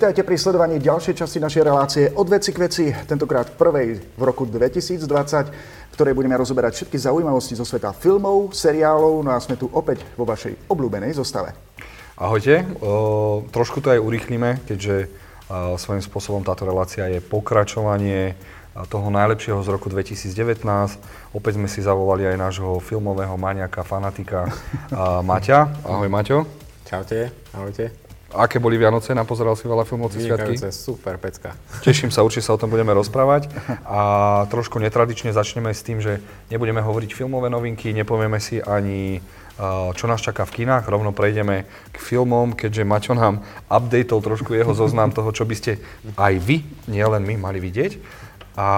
Vítajte pri sledovaní ďalšej časti našej relácie od veci k veci, tentokrát prvej v roku 2020, v ktorej budeme rozoberať všetky zaujímavosti zo sveta filmov, seriálov, no a sme tu opäť vo vašej obľúbenej zostave. Ahojte, o, trošku to aj urýchlime, keďže o, svojím spôsobom táto relácia je pokračovanie toho najlepšieho z roku 2019. Opäť sme si zavolali aj nášho filmového maniaka, fanatika Maťa. Ahoj Maťo. Čaute, ahojte. Aké boli Vianoce? Napozeral si veľa filmov cez sviatky? super, pecka. Teším sa, určite sa o tom budeme rozprávať. A trošku netradične začneme s tým, že nebudeme hovoriť filmové novinky, nepovieme si ani čo nás čaká v kinách, rovno prejdeme k filmom, keďže Maťo nám updateol trošku jeho zoznam toho, čo by ste aj vy, nielen my, mali vidieť. A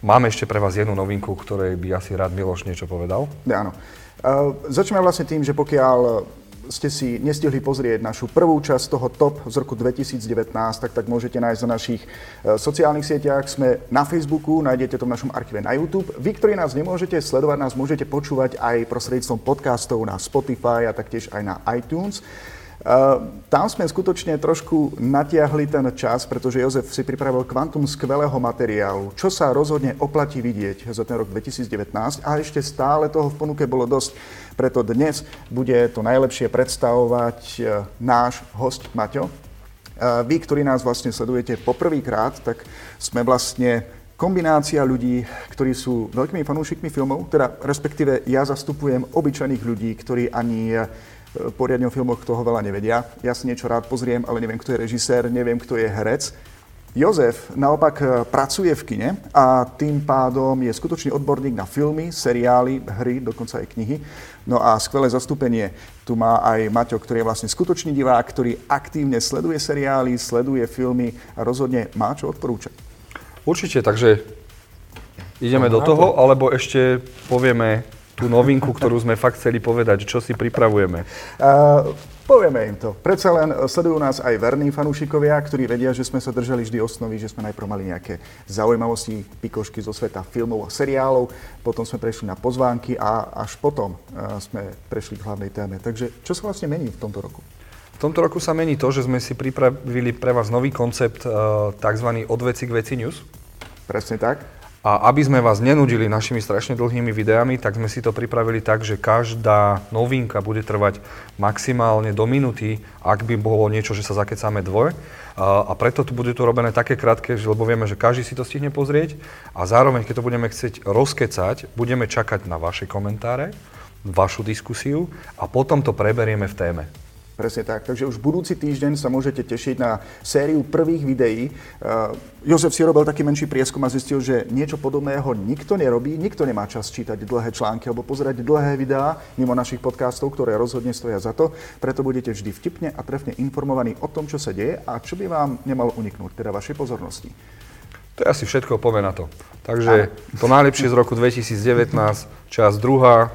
máme ešte pre vás jednu novinku, ktorej by asi rád Miloš niečo povedal. Ja, áno. Uh, začneme vlastne tým, že pokiaľ ste si nestihli pozrieť našu prvú časť toho top z roku 2019, tak, tak môžete nájsť na našich e, sociálnych sieťach. Sme na Facebooku, nájdete to v našom archíve na YouTube. Vy, ktorí nás nemôžete sledovať, nás môžete počúvať aj prostredníctvom podcastov na Spotify a taktiež aj na iTunes. Uh, tam sme skutočne trošku natiahli ten čas, pretože Jozef si pripravil kvantum skvelého materiálu, čo sa rozhodne oplatí vidieť za ten rok 2019 a ešte stále toho v ponuke bolo dosť. Preto dnes bude to najlepšie predstavovať uh, náš host Maťo. Uh, vy, ktorí nás vlastne sledujete poprvýkrát, tak sme vlastne kombinácia ľudí, ktorí sú veľkými fanúšikmi filmov, teda respektíve ja zastupujem obyčajných ľudí, ktorí ani poriadne o filmoch toho veľa nevedia. Ja si niečo rád pozriem, ale neviem, kto je režisér, neviem, kto je herec. Jozef naopak e, pracuje v kine a tým pádom je skutočný odborník na filmy, seriály, hry, dokonca aj knihy. No a skvelé zastúpenie tu má aj Maťo, ktorý je vlastne skutočný divák, ktorý aktívne sleduje seriály, sleduje filmy a rozhodne má čo odporúčať. Určite, takže ideme no, do toho, alebo ešte povieme tú novinku, ktorú sme fakt chceli povedať, čo si pripravujeme? Uh, povieme im to. Predsa len sledujú nás aj verní fanúšikovia, ktorí vedia, že sme sa držali vždy osnovy, že sme najprv mali nejaké zaujímavosti, pikošky zo sveta filmov a seriálov, potom sme prešli na pozvánky a až potom uh, sme prešli k hlavnej téme. Takže čo sa vlastne mení v tomto roku? V tomto roku sa mení to, že sme si pripravili pre vás nový koncept uh, tzv. od veci k veci news. Presne tak. A aby sme vás nenudili našimi strašne dlhými videami, tak sme si to pripravili tak, že každá novinka bude trvať maximálne do minúty, ak by bolo niečo, že sa zakecáme dvoj. A preto tu bude to robené také krátke, lebo vieme, že každý si to stihne pozrieť a zároveň, keď to budeme chcieť rozkecať, budeme čakať na vaše komentáre, vašu diskusiu a potom to preberieme v téme. Presne tak. Takže už budúci týždeň sa môžete tešiť na sériu prvých videí. Uh, Jozef si robil taký menší prieskum a zistil, že niečo podobného nikto nerobí. Nikto nemá čas čítať dlhé články alebo pozerať dlhé videá mimo našich podcastov, ktoré rozhodne stoja za to. Preto budete vždy vtipne a trefne informovaní o tom, čo sa deje a čo by vám nemalo uniknúť, teda vašej pozornosti. To je asi všetko, povie na to. Takže to najlepšie z roku 2019, čas druhá,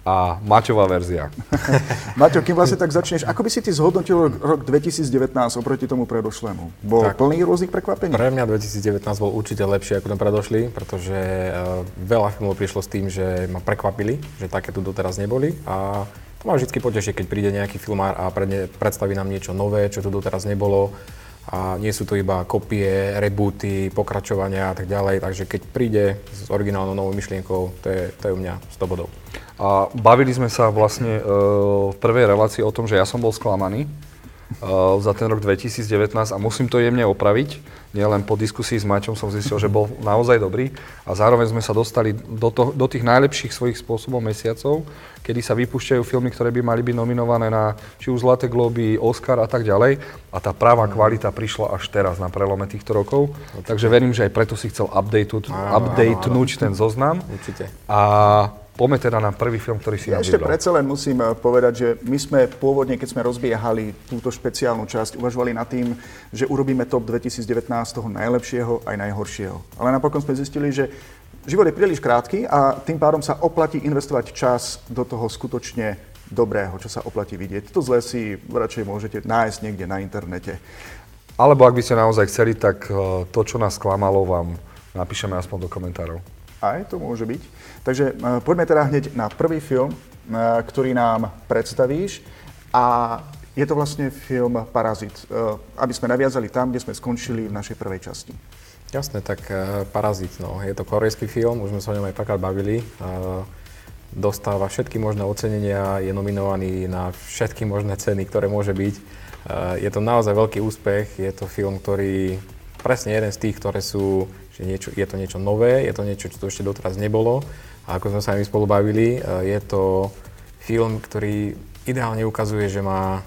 a Maťová verzia. Maťo, kým vlastne tak začneš, ako by si ty zhodnotil rok 2019 oproti tomu predošlému? Bol tak, plný rôznych prekvapení? Pre mňa 2019 bol určite lepší ako ten predošlý, pretože uh, veľa filmov prišlo s tým, že ma prekvapili, že také tu doteraz neboli a to ma vždy poteší, keď príde nejaký filmár a predstaví nám niečo nové, čo tu doteraz nebolo a nie sú to iba kopie, rebooty, pokračovania a tak ďalej, takže keď príde s originálnou novou myšlienkou, to je, to je u mňa 100 bodov. A bavili sme sa vlastne uh, v prvej relácii o tom, že ja som bol sklamaný uh, za ten rok 2019 a musím to jemne opraviť. Nielen po diskusii s Maťom som zistil, že bol naozaj dobrý a zároveň sme sa dostali do, to, do tých najlepších svojich spôsobov mesiacov, kedy sa vypúšťajú filmy, ktoré by mali byť nominované na či už Zlaté globy, Oscar a tak ďalej. A tá práva kvalita prišla až teraz na prelome týchto rokov. Takže verím, že aj preto si chcel updatenúť ten zoznam. Určite. A Poďme teda na prvý film, ktorý si ja ešte predsa len musím eh, povedať, že my sme pôvodne, keď sme rozbiehali túto špeciálnu časť, uvažovali nad tým, že urobíme top 2019 toho najlepšieho aj najhoršieho. Ale napokon sme zistili, že život je príliš krátky a tým pádom sa oplatí investovať čas do toho skutočne dobrého, čo sa oplatí vidieť. To zlé si radšej môžete nájsť niekde na internete. Alebo ak by ste naozaj chceli, tak eh, to, čo nás klamalo, vám napíšeme aspoň do komentárov. Aj to môže byť. Takže uh, poďme teda hneď na prvý film, uh, ktorý nám predstavíš. A Je to vlastne film Parazit. Uh, aby sme naviazali tam, kde sme skončili v našej prvej časti. Jasné, tak Parazit, no. Je to korejský film, už sme sa o ňom aj párkrát bavili. Dostáva všetky možné ocenenia, je nominovaný na všetky možné ceny, ktoré môže byť. Je to naozaj veľký úspech, je to film, ktorý presne jeden z tých, ktoré sú, že niečo, je to niečo nové, je to niečo, čo tu ešte doteraz nebolo. A ako sme sa aj my spolu bavili, uh, je to film, ktorý ideálne ukazuje, že má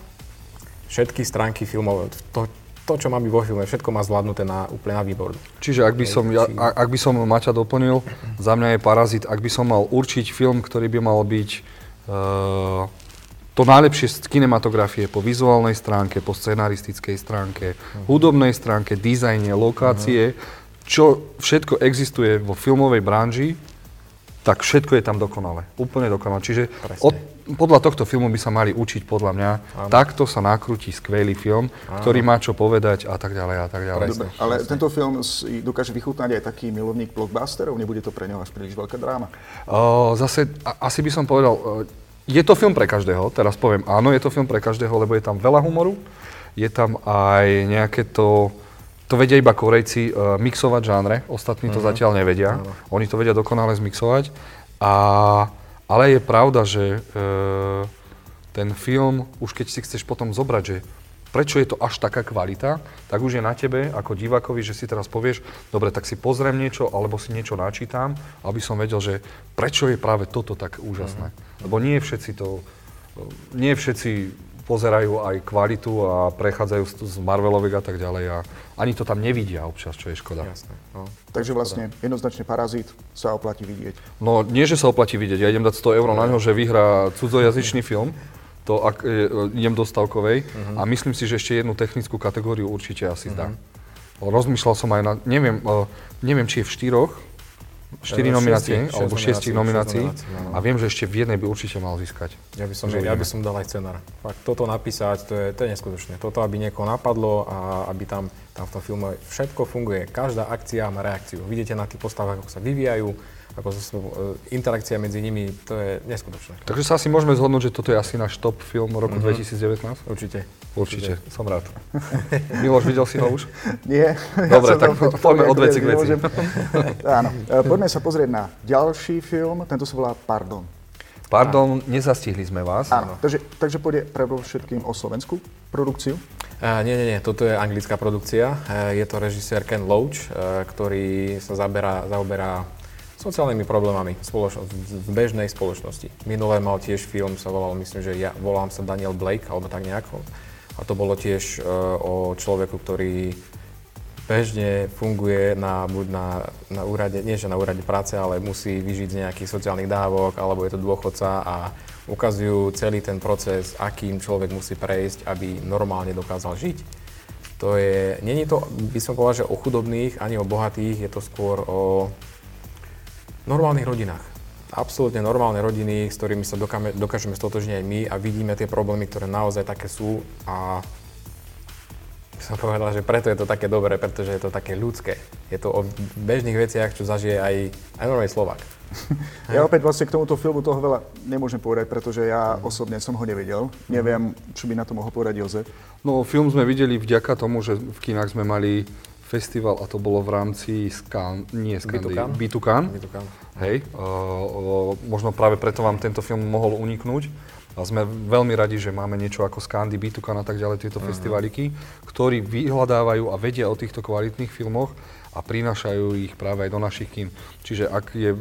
všetky stránky filmov, to, to, čo má byť vo filme, všetko má zvládnuté na, úplne na výbor. Čiže ak by som, ja, ak by som Maťa doplnil, za mňa je Parazit, ak by som mal určiť film, ktorý by mal byť uh, to najlepšie z kinematografie po vizuálnej stránke, po scenaristickej stránke, uh-huh. hudobnej stránke, dizajne, lokácie, uh-huh. Čo všetko existuje vo filmovej branži, tak všetko je tam dokonalé. Úplne dokonalé. Čiže od, podľa tohto filmu by sa mali učiť, podľa mňa. Áno. Takto sa nakrúti skvelý film, Áno. ktorý má čo povedať a tak ďalej a tak ďalej. Dobre, ale presne. tento film si dokáže vychutnať aj taký milovník blockbusterov? Nebude to pre neho až príliš veľká dráma? Uh, zase, a, asi by som povedal, uh, je to film pre každého. Teraz poviem, áno, je to film pre každého, lebo je tam veľa humoru. Je tam aj nejaké to to vedia iba Korejci uh, mixovať žánre, ostatní to uh-huh. zatiaľ nevedia. Uh-huh. Oni to vedia dokonale zmixovať. A, ale je pravda, že uh, ten film, už keď si chceš potom zobrať, že prečo je to až taká kvalita, tak už je na tebe ako divákovi, že si teraz povieš, dobre, tak si pozriem niečo, alebo si niečo načítam, aby som vedel, že prečo je práve toto tak úžasné. Uh-huh. Lebo nie všetci to, nie všetci pozerajú aj kvalitu a prechádzajú z Marveloviek a tak ďalej a ani to tam nevidia občas, čo je škoda. Jasné. No. Takže vlastne jednoznačne Parazit sa oplatí vidieť. No nie, že sa oplatí vidieť, ja idem dať 100 eur na ňo, že vyhrá cudzojazyčný film, to ak, e, idem do stavkovej uh-huh. a myslím si, že ešte jednu technickú kategóriu určite asi uh-huh. dá. Rozmýšľal som aj na, neviem, e, neviem, či je v štyroch, 4 nominácie, alebo 6 nominácií. A viem, že ešte v jednej by určite mal získať. Ja by som, ja by som dal aj scenár. Fakt, toto napísať, to je, to je neskutočné. Toto, aby niekoho napadlo a aby tam, tam v tom filme všetko funguje. Každá akcia má reakciu. Vidíte na tých postavách, ako sa vyvíjajú, ako e, interakcia medzi nimi, to je neskutočné. Takže sa asi môžeme zhodnúť, že toto je asi náš top film roku mm-hmm. 2019? Určite. Určite, Určite. som rád. Miloš, videl si ho už? Nie. Dobre, ja tak poďme od veci k veci. Áno, e, poďme sa pozrieť na ďalší film, tento sa volá Pardon. Pardon, Áno. nezastihli sme vás. Áno, takže, takže pôjde všetkým o slovenskú produkciu? Uh, nie, nie, nie, toto je anglická produkcia. Uh, je to režisér Ken Loach, uh, ktorý sa zaberá, zaoberá sociálnymi problémami v bežnej spoločnosti. Minulé mal tiež film, sa volal, myslím, že ja volám sa Daniel Blake, alebo tak nejako. A to bolo tiež uh, o človeku, ktorý bežne funguje na, buď na, na úrade, nie že na úrade práce, ale musí vyžiť z nejakých sociálnych dávok, alebo je to dôchodca a ukazujú celý ten proces, akým človek musí prejsť, aby normálne dokázal žiť. To je, není to, by som povedal, že o chudobných ani o bohatých, je to skôr o normálnych rodinách. Absolútne normálne rodiny, s ktorými sa dokáme, dokážeme stotožniť aj my a vidíme tie problémy, ktoré naozaj také sú a som povedal, že preto je to také dobré, pretože je to také ľudské. Je to o bežných veciach, čo zažije aj, aj normálny Slovak. Ja opäť vlastne k tomuto filmu toho veľa nemôžem povedať, pretože ja osobne som ho nevidel. Neviem, čo by na to mohol povedať Jozef. No, film sme videli vďaka tomu, že v kinách sme mali festival a to bolo v rámci Skan, nie Skandy, Bitukan. Bitukan. Hej, uh, možno práve preto vám tento film mohol uniknúť. A sme veľmi radi, že máme niečo ako Skandy, Bitukan a tak ďalej, tieto uh-huh. festivaliky, ktorí vyhľadávajú a vedia o týchto kvalitných filmoch a prinášajú ich práve aj do našich kín. Čiže ak, je,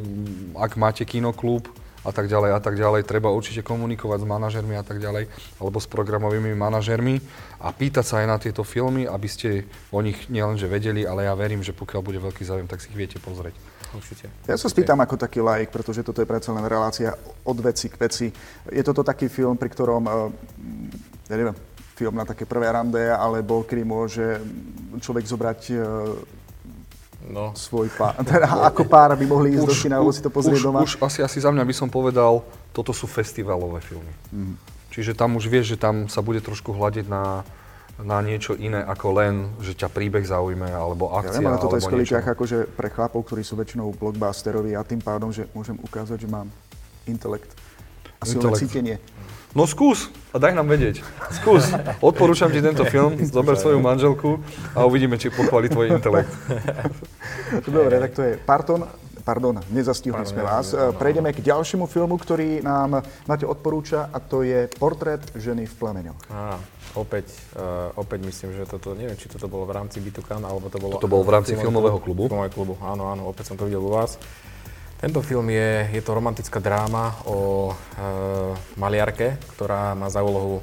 ak máte kinoklub, a tak ďalej a tak ďalej. Treba určite komunikovať s manažermi a tak ďalej, alebo s programovými manažermi a pýtať sa aj na tieto filmy, aby ste o nich nielenže vedeli, ale ja verím, že pokiaľ bude veľký záujem, tak si ich viete pozrieť. Určite. Ja sa spýtam ako taký like, pretože toto je predsa len relácia od veci k veci. Je toto taký film, pri ktorom, eh, ja neviem, film na také prvé rande, alebo kedy môže človek zobrať eh, no. svoj pár. Teda ako pár by mohli ísť už, do kina, alebo si to pozrieť už, doma? Už asi, asi za mňa by som povedal, toto sú festivalové filmy. Mm. Čiže tam už vieš, že tam sa bude trošku hľadiť na, na niečo iné ako len, že ťa príbeh zaujme, alebo akcia, ja viem, ale toto je skvelý ťah akože pre chlapov, ktorí sú väčšinou blockbusteroví a tým pádom, že môžem ukázať, že mám intelekt a silné cítenie. No skús a daj nám vedieť. Skús. Odporúčam ti tento film, zober svoju manželku a uvidíme, či pochváli tvoj intelekt. Dobre, tak to je Parton. Pardon, nezastihli sme vás. Prejdeme k ďalšiemu filmu, ktorý nám Mate odporúča a to je Portrét ženy v plameňoch. Á, opäť, uh, opäť myslím, že toto, neviem, či toto bolo v rámci Bitukan, alebo to bolo... Toto bolo v rámci filmového klubu. Filmového klubu, áno, áno, opäť som to videl u vás. Tento film je, je to romantická dráma o e, maliarke, ktorá má za úlohu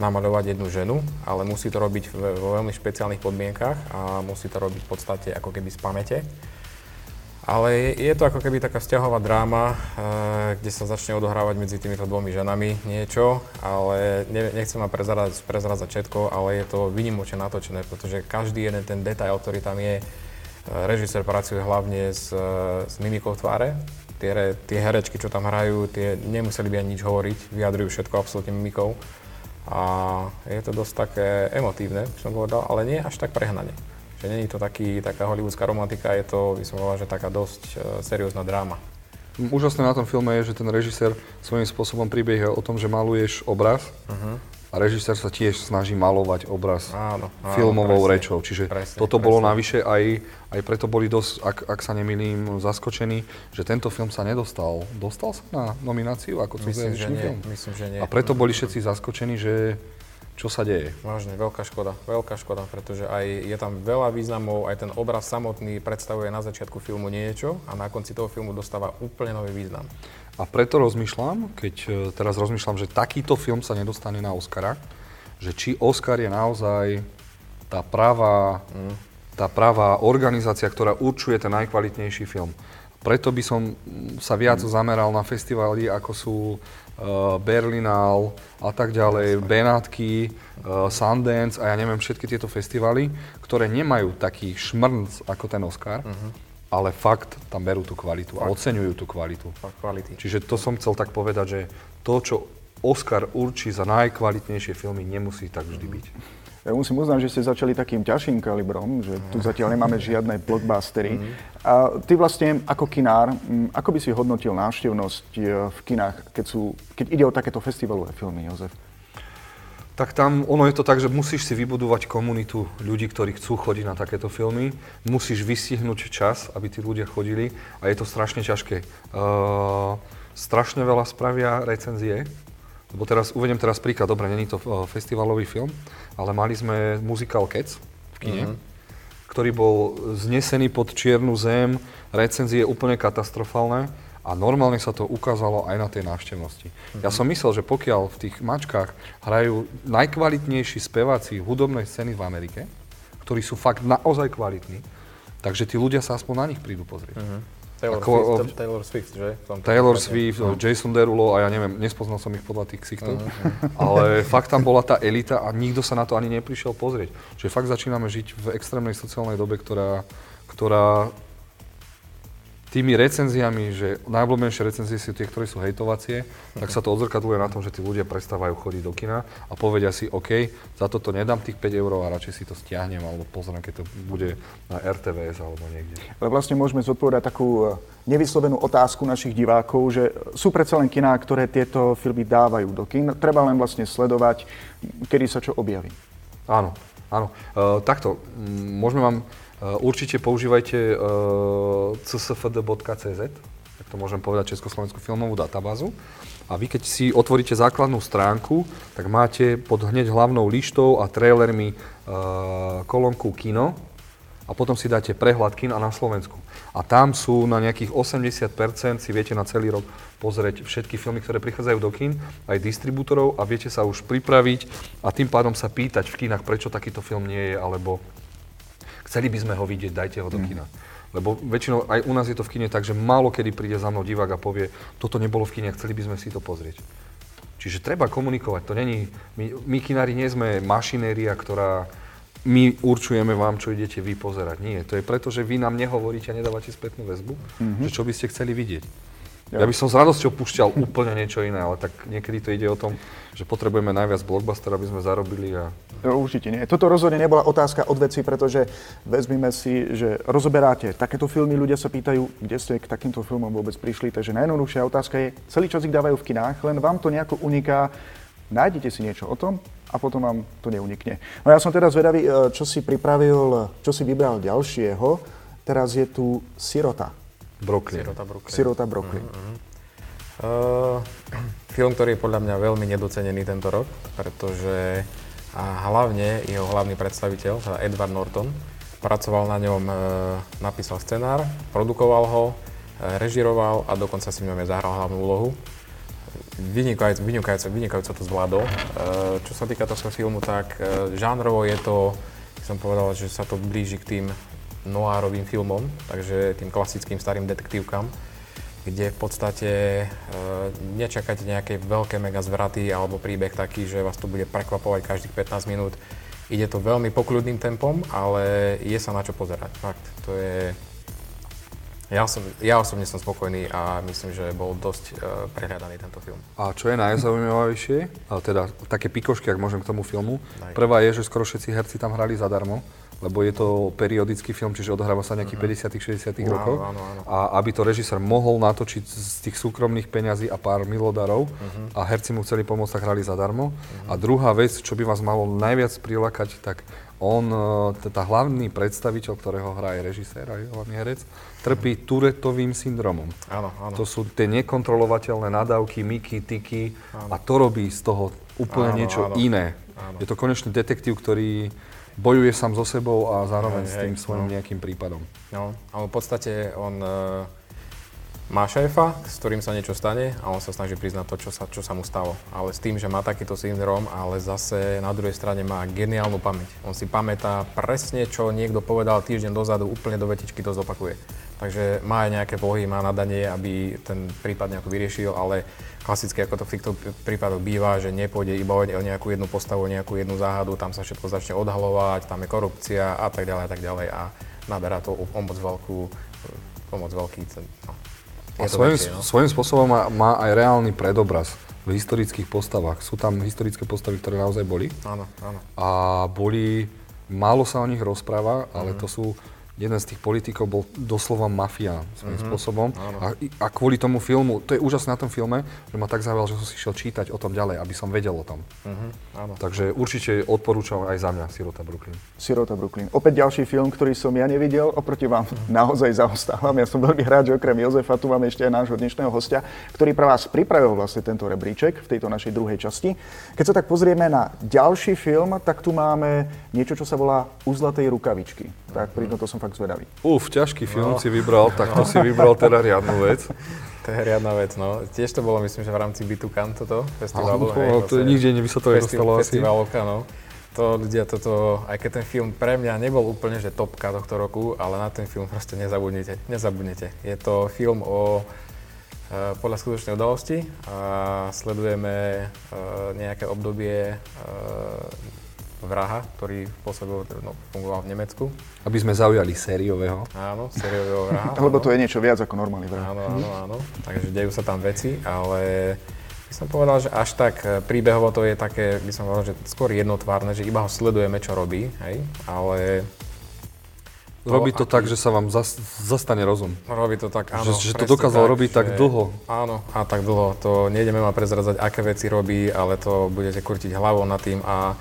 namaľovať jednu ženu, ale musí to robiť vo veľmi špeciálnych podmienkach a musí to robiť v podstate ako keby z pamäte. Ale je, je to ako keby taká vzťahová dráma, e, kde sa začne odohrávať medzi týmito dvomi ženami niečo, ale ne, nechcem vám prezrázať všetko, ale je to vynimočne natočené, pretože každý jeden ten detail, ktorý tam je, Režisér pracuje hlavne s, s mimikou tváre. Tie, tie herečky, čo tam hrajú, tie nemuseli by ani nič hovoriť, vyjadrujú všetko absolútne mimikou. A je to dosť také emotívne, by som povedal, ale nie až tak prehnane. Že není to taký, taká hollywoodská romantika, je to, by som povedal, že taká dosť uh, seriózna dráma. Úžasné na tom filme je, že ten režisér svojím spôsobom príbeh o tom, že maluješ obraz uh-huh. A režisér sa tiež snaží malovať obraz áno, áno, filmovou presne, rečou. Čiže presne, toto presne. bolo navyše aj, aj preto boli dosť, ak, ak sa nemýlim, zaskočení, že tento film sa nedostal. Dostal sa na nomináciu ako cudzojazyčný film? Myslím, že nie. A preto boli všetci zaskočení, že čo sa deje. Vážne, veľká škoda, veľká škoda, pretože aj je tam veľa významov, aj ten obraz samotný predstavuje na začiatku filmu niečo a na konci toho filmu dostáva úplne nový význam. A preto rozmýšľam, keď e, teraz rozmýšľam, že takýto film sa nedostane na Oscara, že či Oscar je naozaj tá pravá, mm. tá pravá organizácia, ktorá určuje ten najkvalitnejší film. Preto by som sa viac mm. zameral na festivály, ako sú uh, Berlinal a tak ďalej, Benátky, uh, Sundance a ja neviem, všetky tieto festivály, ktoré nemajú taký šmrnc ako ten Oscar. Mm-hmm ale fakt tam berú tú kvalitu fakt. a oceňujú tú kvalitu. Fakt kvality. Čiže to som chcel tak povedať, že to, čo Oscar určí za najkvalitnejšie filmy, nemusí tak vždy byť. Ja musím uznať, že ste začali takým ťažším kalibrom, že tu zatiaľ nemáme žiadne blockbustery. Mm. A ty vlastne ako kinár, ako by si hodnotil návštevnosť e, v kinách, keď, sú, keď ide o takéto festivalové filmy, Jozef? Tak tam ono je to tak, že musíš si vybudovať komunitu ľudí, ktorí chcú chodiť na takéto filmy. Musíš vystihnúť čas, aby tí ľudia chodili a je to strašne ťažké. Uh, strašne veľa spravia recenzie, lebo teraz uvedem teraz príklad, dobre, není to uh, festivalový film, ale mali sme muzikál Cats v kine, uh-huh. ktorý bol znesený pod čiernu zem, recenzie úplne katastrofálne a normálne sa to ukázalo aj na tej návštevnosti. Mm-hmm. Ja som myslel, že pokiaľ v tých mačkách hrajú najkvalitnejší speváci hudobnej scény v Amerike, ktorí sú fakt naozaj kvalitní, takže tí ľudia sa aspoň na nich prídu pozrieť. Mm-hmm. Taylor, Ako, Swift, Taylor Swift, že? Taylor Swift, no. Jason Derulo a ja neviem, nespoznal som ich podľa tých ksichtov, uh-huh. ale fakt tam bola tá elita a nikto sa na to ani neprišiel pozrieť. Čiže fakt začíname žiť v extrémnej sociálnej dobe, ktorá, ktorá tými recenziami, že najobľúbenejšie recenzie sú tie, ktoré sú hejtovacie, tak sa to odzrkadluje na tom, že tí ľudia prestávajú chodiť do kina a povedia si, OK, za toto nedám tých 5 eur a radšej si to stiahnem alebo pozriem, keď to bude na RTVS alebo niekde. Ale vlastne môžeme zodpovedať takú e, nevyslovenú otázku našich divákov, že sú predsa len kiná, ktoré tieto filmy dávajú do kin. Treba len vlastne sledovať, kedy sa čo objaví. Áno, áno. E, takto, môžeme vám určite používajte eh, csfd.cz, tak to môžem povedať Československú filmovú databázu. A vy keď si otvoríte základnú stránku, tak máte pod hneď hlavnou lištou a trailermi uh, kolónku kino a potom si dáte prehľad kin a na Slovensku. A tam sú na nejakých 80%, si viete na celý rok pozrieť všetky filmy, ktoré prichádzajú do kín, aj distribútorov a viete sa už pripraviť a tým pádom sa pýtať v kínach, prečo takýto film nie je, alebo chceli by sme ho vidieť, dajte ho do mhm. kina. Mm. Lebo väčšinou aj u nás je to v kine tak, že málo kedy príde za mnou divák a povie, toto nebolo v kine, chceli by sme si to pozrieť. Čiže treba komunikovať. To není, my, my kinári nie sme mašinéria, ktorá my určujeme vám, čo idete vy pozerať. Nie, to je preto, že vy nám nehovoríte a nedávate spätnú väzbu, mm-hmm. že čo by ste chceli vidieť. Ja by som s radosťou púšťal úplne niečo iné, ale tak niekedy to ide o tom, že potrebujeme najviac blockbuster, aby sme zarobili a... No, určite nie. Toto rozhodne nebola otázka od veci, pretože vezmime si, že rozoberáte takéto filmy, ľudia sa pýtajú, kde ste k takýmto filmom vôbec prišli, takže najjednoduchšia otázka je, celý čas ich dávajú v kinách, len vám to nejako uniká, nájdete si niečo o tom a potom vám to neunikne. No ja som teraz zvedavý, e, čo si pripravil, čo si vybral ďalšieho. Teraz je tu Sirota. Brooklyn. Sirota Brooklyn. Sirota Brooklyn. Uh, film, ktorý je podľa mňa veľmi nedocenený tento rok, pretože a hlavne jeho hlavný predstaviteľ, teda Edward Norton, pracoval na ňom, e, napísal scenár, produkoval ho, e, režiroval a dokonca si v ňom aj zahral hlavnú úlohu. Vynikajúco, vynikajúco, vynikajúco to zvládol. E, čo sa týka tohto filmu, tak e, žánrovo je to, som povedal, že sa to blíži k tým noárovým filmom, takže tým klasickým starým detektívkam, kde v podstate e, nečakáte nejaké veľké mega zvraty alebo príbeh taký, že vás to bude prekvapovať každých 15 minút. Ide to veľmi pokľudným tempom, ale je sa na čo pozerať. Fakt, to je... Ja, som, ja osobne som spokojný a myslím, že bol dosť uh, prehľadaný tento film. A čo je najzaujímavejšie, teda také pikošky, ak môžem k tomu filmu. Daj. Prvá je, že skoro všetci herci tam hrali zadarmo lebo je to periodický film, čiže odohráva sa nejakých 50 60 Áno, rokov. áno, áno. A aby to režisér mohol natočiť z tých súkromných peňazí a pár milodarov a herci mu chceli pomôcť, tak hrali zadarmo. A druhá vec, čo by vás malo najviac prilákať, tak on, tá hlavný predstaviteľ, ktorého hrá aj režisér, aj hlavný herec, trpí Turetovým syndromom. Áno, áno. To sú tie nekontrolovateľné nadávky, myky, tyky a to robí z toho úplne Áno, niečo áno. iné. Áno. Je to konečný detektív, ktorý bojuje sám so sebou a zároveň Hej, s tým hej, no. nejakým prípadom. No, ale v podstate on uh, má šéfa, s ktorým sa niečo stane a on sa snaží priznať to, čo sa, čo sa mu stalo. Ale s tým, že má takýto syndrom, ale zase na druhej strane má geniálnu pamäť. On si pamätá presne, čo niekto povedal týždeň dozadu, úplne do vetičky to zopakuje. Takže má aj nejaké pohy, má nadanie, aby ten prípad nejako vyriešil, ale klasicky ako to v týchto prípadoch býva, že nepôjde iba o nejakú jednu postavu, nejakú jednu záhadu, tam sa všetko začne odhalovať, tam je korupcia a tak ďalej a tak ďalej a naberá to o moc veľkú, o moc veľký ten, no. A svojím, väčšie, no. svojím spôsobom má, má aj reálny predobraz v historických postavách. Sú tam historické postavy, ktoré naozaj boli Áno, áno. a boli, málo sa o nich rozpráva, ale Mhm. to sú jeden z tých politikov bol doslova mafián svojím Mhm. spôsobom. A, a kvôli tomu filmu, to je úžasné na tom filme, že ma tak zaujal, že som si šiel čítať o tom ďalej, aby som vedel o tom. Mhm, áno. Takže určite odporúčam aj za mňa Sirota Brooklyn. Sirota Brooklyn. Opäť ďalší film, ktorý som ja nevidel, oproti vám naozaj zaostávam. Ja som veľmi rád, že okrem Jozefa tu máme ešte aj nášho dnešného hostia, ktorý pre vás pripravil vlastne tento rebríček v tejto našej druhej časti. Keď sa tak pozrieme na ďalší film, tak tu máme niečo, čo sa volá U zlatej rukavičky. Tak pri tomto som fakt zvedavý. Uf, ťažký film si vybral, tak to si vybral teda riadnu vec. To je riadna vec, no. Tiež to bolo, myslím, že v rámci Bitukan toto, festivalu. Áno, hej, to vlastne nikde by sa to nedostalo asi. Festivalovka, no. To ľudia toto, aj keď ten film pre mňa nebol úplne, že topka tohto roku, ale na ten film proste nezabudnite. Nezabudnite. Je to film o e, podľa skutočnej udalosti a sledujeme e, nejaké obdobie e, vraha, ktorý pôsobil, no, fungoval v Nemecku. Aby sme zaujali sériového. Áno, sériového vraha. Lebo to je niečo viac ako normálny vrah. Áno, áno, áno. Takže dejú sa tam veci, ale by som povedal, že až tak e, príbehovo to je také, by som povedal, že skôr jednotvárne, že iba ho sledujeme, čo robí, hej, ale Robí to aký- tak, že sa vám zas, zastane rozum. robí to tak, áno. Že- že to dokázal robiť tak dlho. Áno, a tak dlho. To nejdeme ma prezradzať, aké veci robí, ale to budete kurtiť hlavou nad tým a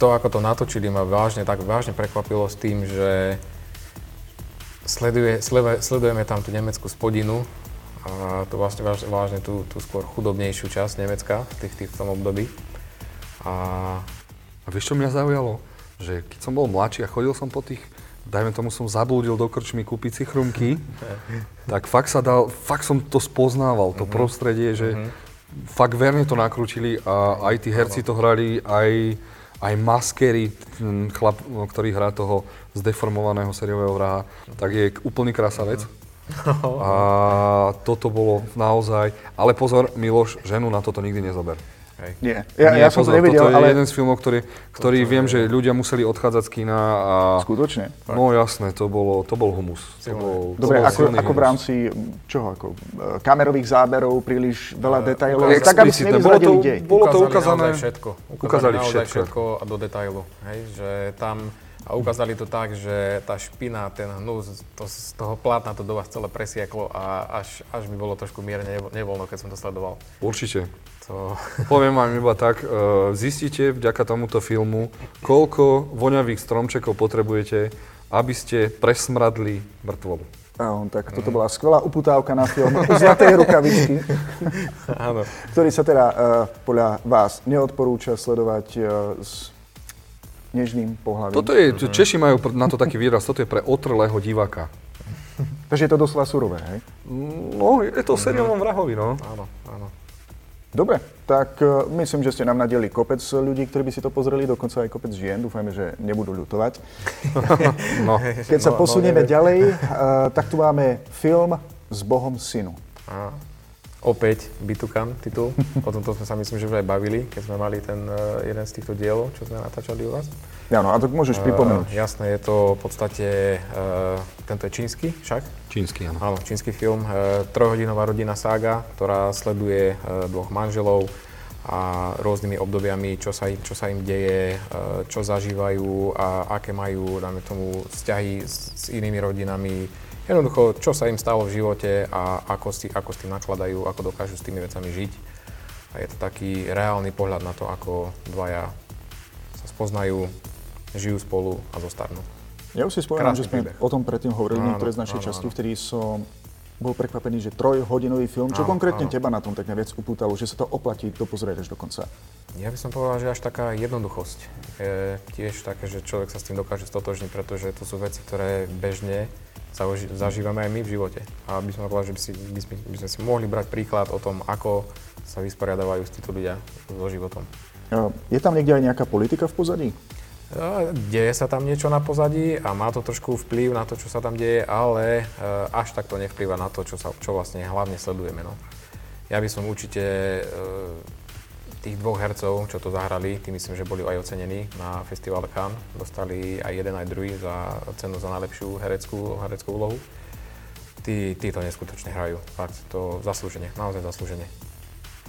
to, ako to natočili, ma vážne, tak vážne prekvapilo s tým, že sleduje, sleduje, sledujeme tam tú nemeckú spodinu a to vlastne vážne, vážne tú, tú skôr chudobnejšiu časť Nemecka v, tých, tých, v tom období. A A vieš, čo mňa zaujalo? Že keď som bol mladší a chodil som po tých, dajme tomu som zablúdil do krčmy kúpiť si chrumky, tak fakt sa dal, fakt som to spoznával, to prostredie, že fakt verne to nakrútili a aj tí herci to hrali, aj, aj maskery, chlap, no, ktorý hrá toho zdeformovaného seriového vraha, tak je úplný krásavec. A toto bolo naozaj, ale pozor, Miloš, ženu na toto nikdy nezober. Hej. Nie, ja, Nie, ja som to pozor, nevidel, toto je ale... jeden z filmov, ktorý, ktorý viem, že ľudia museli odchádzať z kina a... Skutočne. No jasné, to, bolo, to bol humus. To bol, to Dobre, bol ako, ako v rámci, čoho, ako e, kamerových záberov, príliš veľa Eh, detailov, ukázali- tak aby si. Bolo to- dej. Bolo to ukázané- všetko. Ukázali, ukázali naozaj všetko. všetko a do detailu. Hej, že tam, a ukázali to tak, že tá špina, ten hnus, to, z toho plátna to do vás celé presieklo a až, až mi bolo trošku mierne nevo- nevoľno, keď som to sledoval. Určite. Poviem vám iba tak, e, zistíte vďaka tomuto filmu, koľko voňavých stromčekov potrebujete, aby ste presmradli mŕtvolu. Áno, tak toto bola skvelá uputávka na film u Zlatej rukavičky, áno. ktorý sa teda uh, podľa vás neodporúča sledovať uh, s nežným pohľavím. Toto je, Češi majú na to taký výraz, toto je pre otrlého diváka. Takže je to doslova surové, hej? No, je to o seriálnom vrahovi, no. Áno, áno. Dobre, tak uh, myslím, že ste nám nadeli kopec ľudí, ktorí by si to pozreli, dokonca aj kopec žien. Dúfajme, že nebudú ľutovať. no. Keď sa No, no, posunieme neviem. ďalej, uh, tak tu máme film s Bohom synu. A opäť Bitukan titul. O tomto sme sa myslím, že už aj bavili, keď sme mali ten uh, jeden z týchto dielov, čo sme natáčali u vás. Áno, a to môžeš pripomenúť. Uh, jasné, je to v podstate, uh, tento je čínsky však. Čínsky, áno. Áno, čínsky film. Uh, trojhodinová rodinná sága, ktorá sleduje uh, dvoch manželov a rôznymi obdobiami, čo sa im, čo sa im deje, uh, čo zažívajú a aké majú, dáme tomu, vzťahy s, s inými rodinami. Jednoducho, čo sa im stalo v živote a ako, si, ako s tým nakladajú, ako dokážu s tými vecami žiť. A je to taký reálny pohľad na to, ako dvaja sa spoznajú, žijú spolu a zostarnú. Ja už si spomínam, Krásny že sme príbeh. o tom predtým hovorili Áno, niektoré z našej áno, časti, áno. vtedy som bol prekvapený, že trojhodinový film, čo Áno, konkrétne áno. teba na tom tak najviac upútalo, že sa to oplatí dopozrieť až do konca. Ja by som povedal, že až taká jednoduchosť je tiež také, že človek sa s tým dokáže stotožniť, pretože to sú veci, ktoré bežne zažívame aj my v živote. A by som povedal, že by, si, by, sme, by sme si mohli brať príklad o tom, ako sa vysporiadávajú s títo ľudia so životom. Je tam niekde aj nejaká politika v pozadí? A Deje sa tam niečo na pozadí a má to trošku vplyv na to, čo sa tam deje, ale e, až tak to nevplyva na to, čo, sa, čo vlastne hlavne sledujeme. No. Ja by som určite e, tých dvoch hercov, čo to zahrali, tí myslím, že boli aj ocenení na festivale Cannes. Dostali aj jeden, aj druhý za cenu za najlepšiu hereckú, hereckú úlohu. Tí, tí to neskutočne hrajú. Fakt, to zaslúžene, naozaj zaslúžene.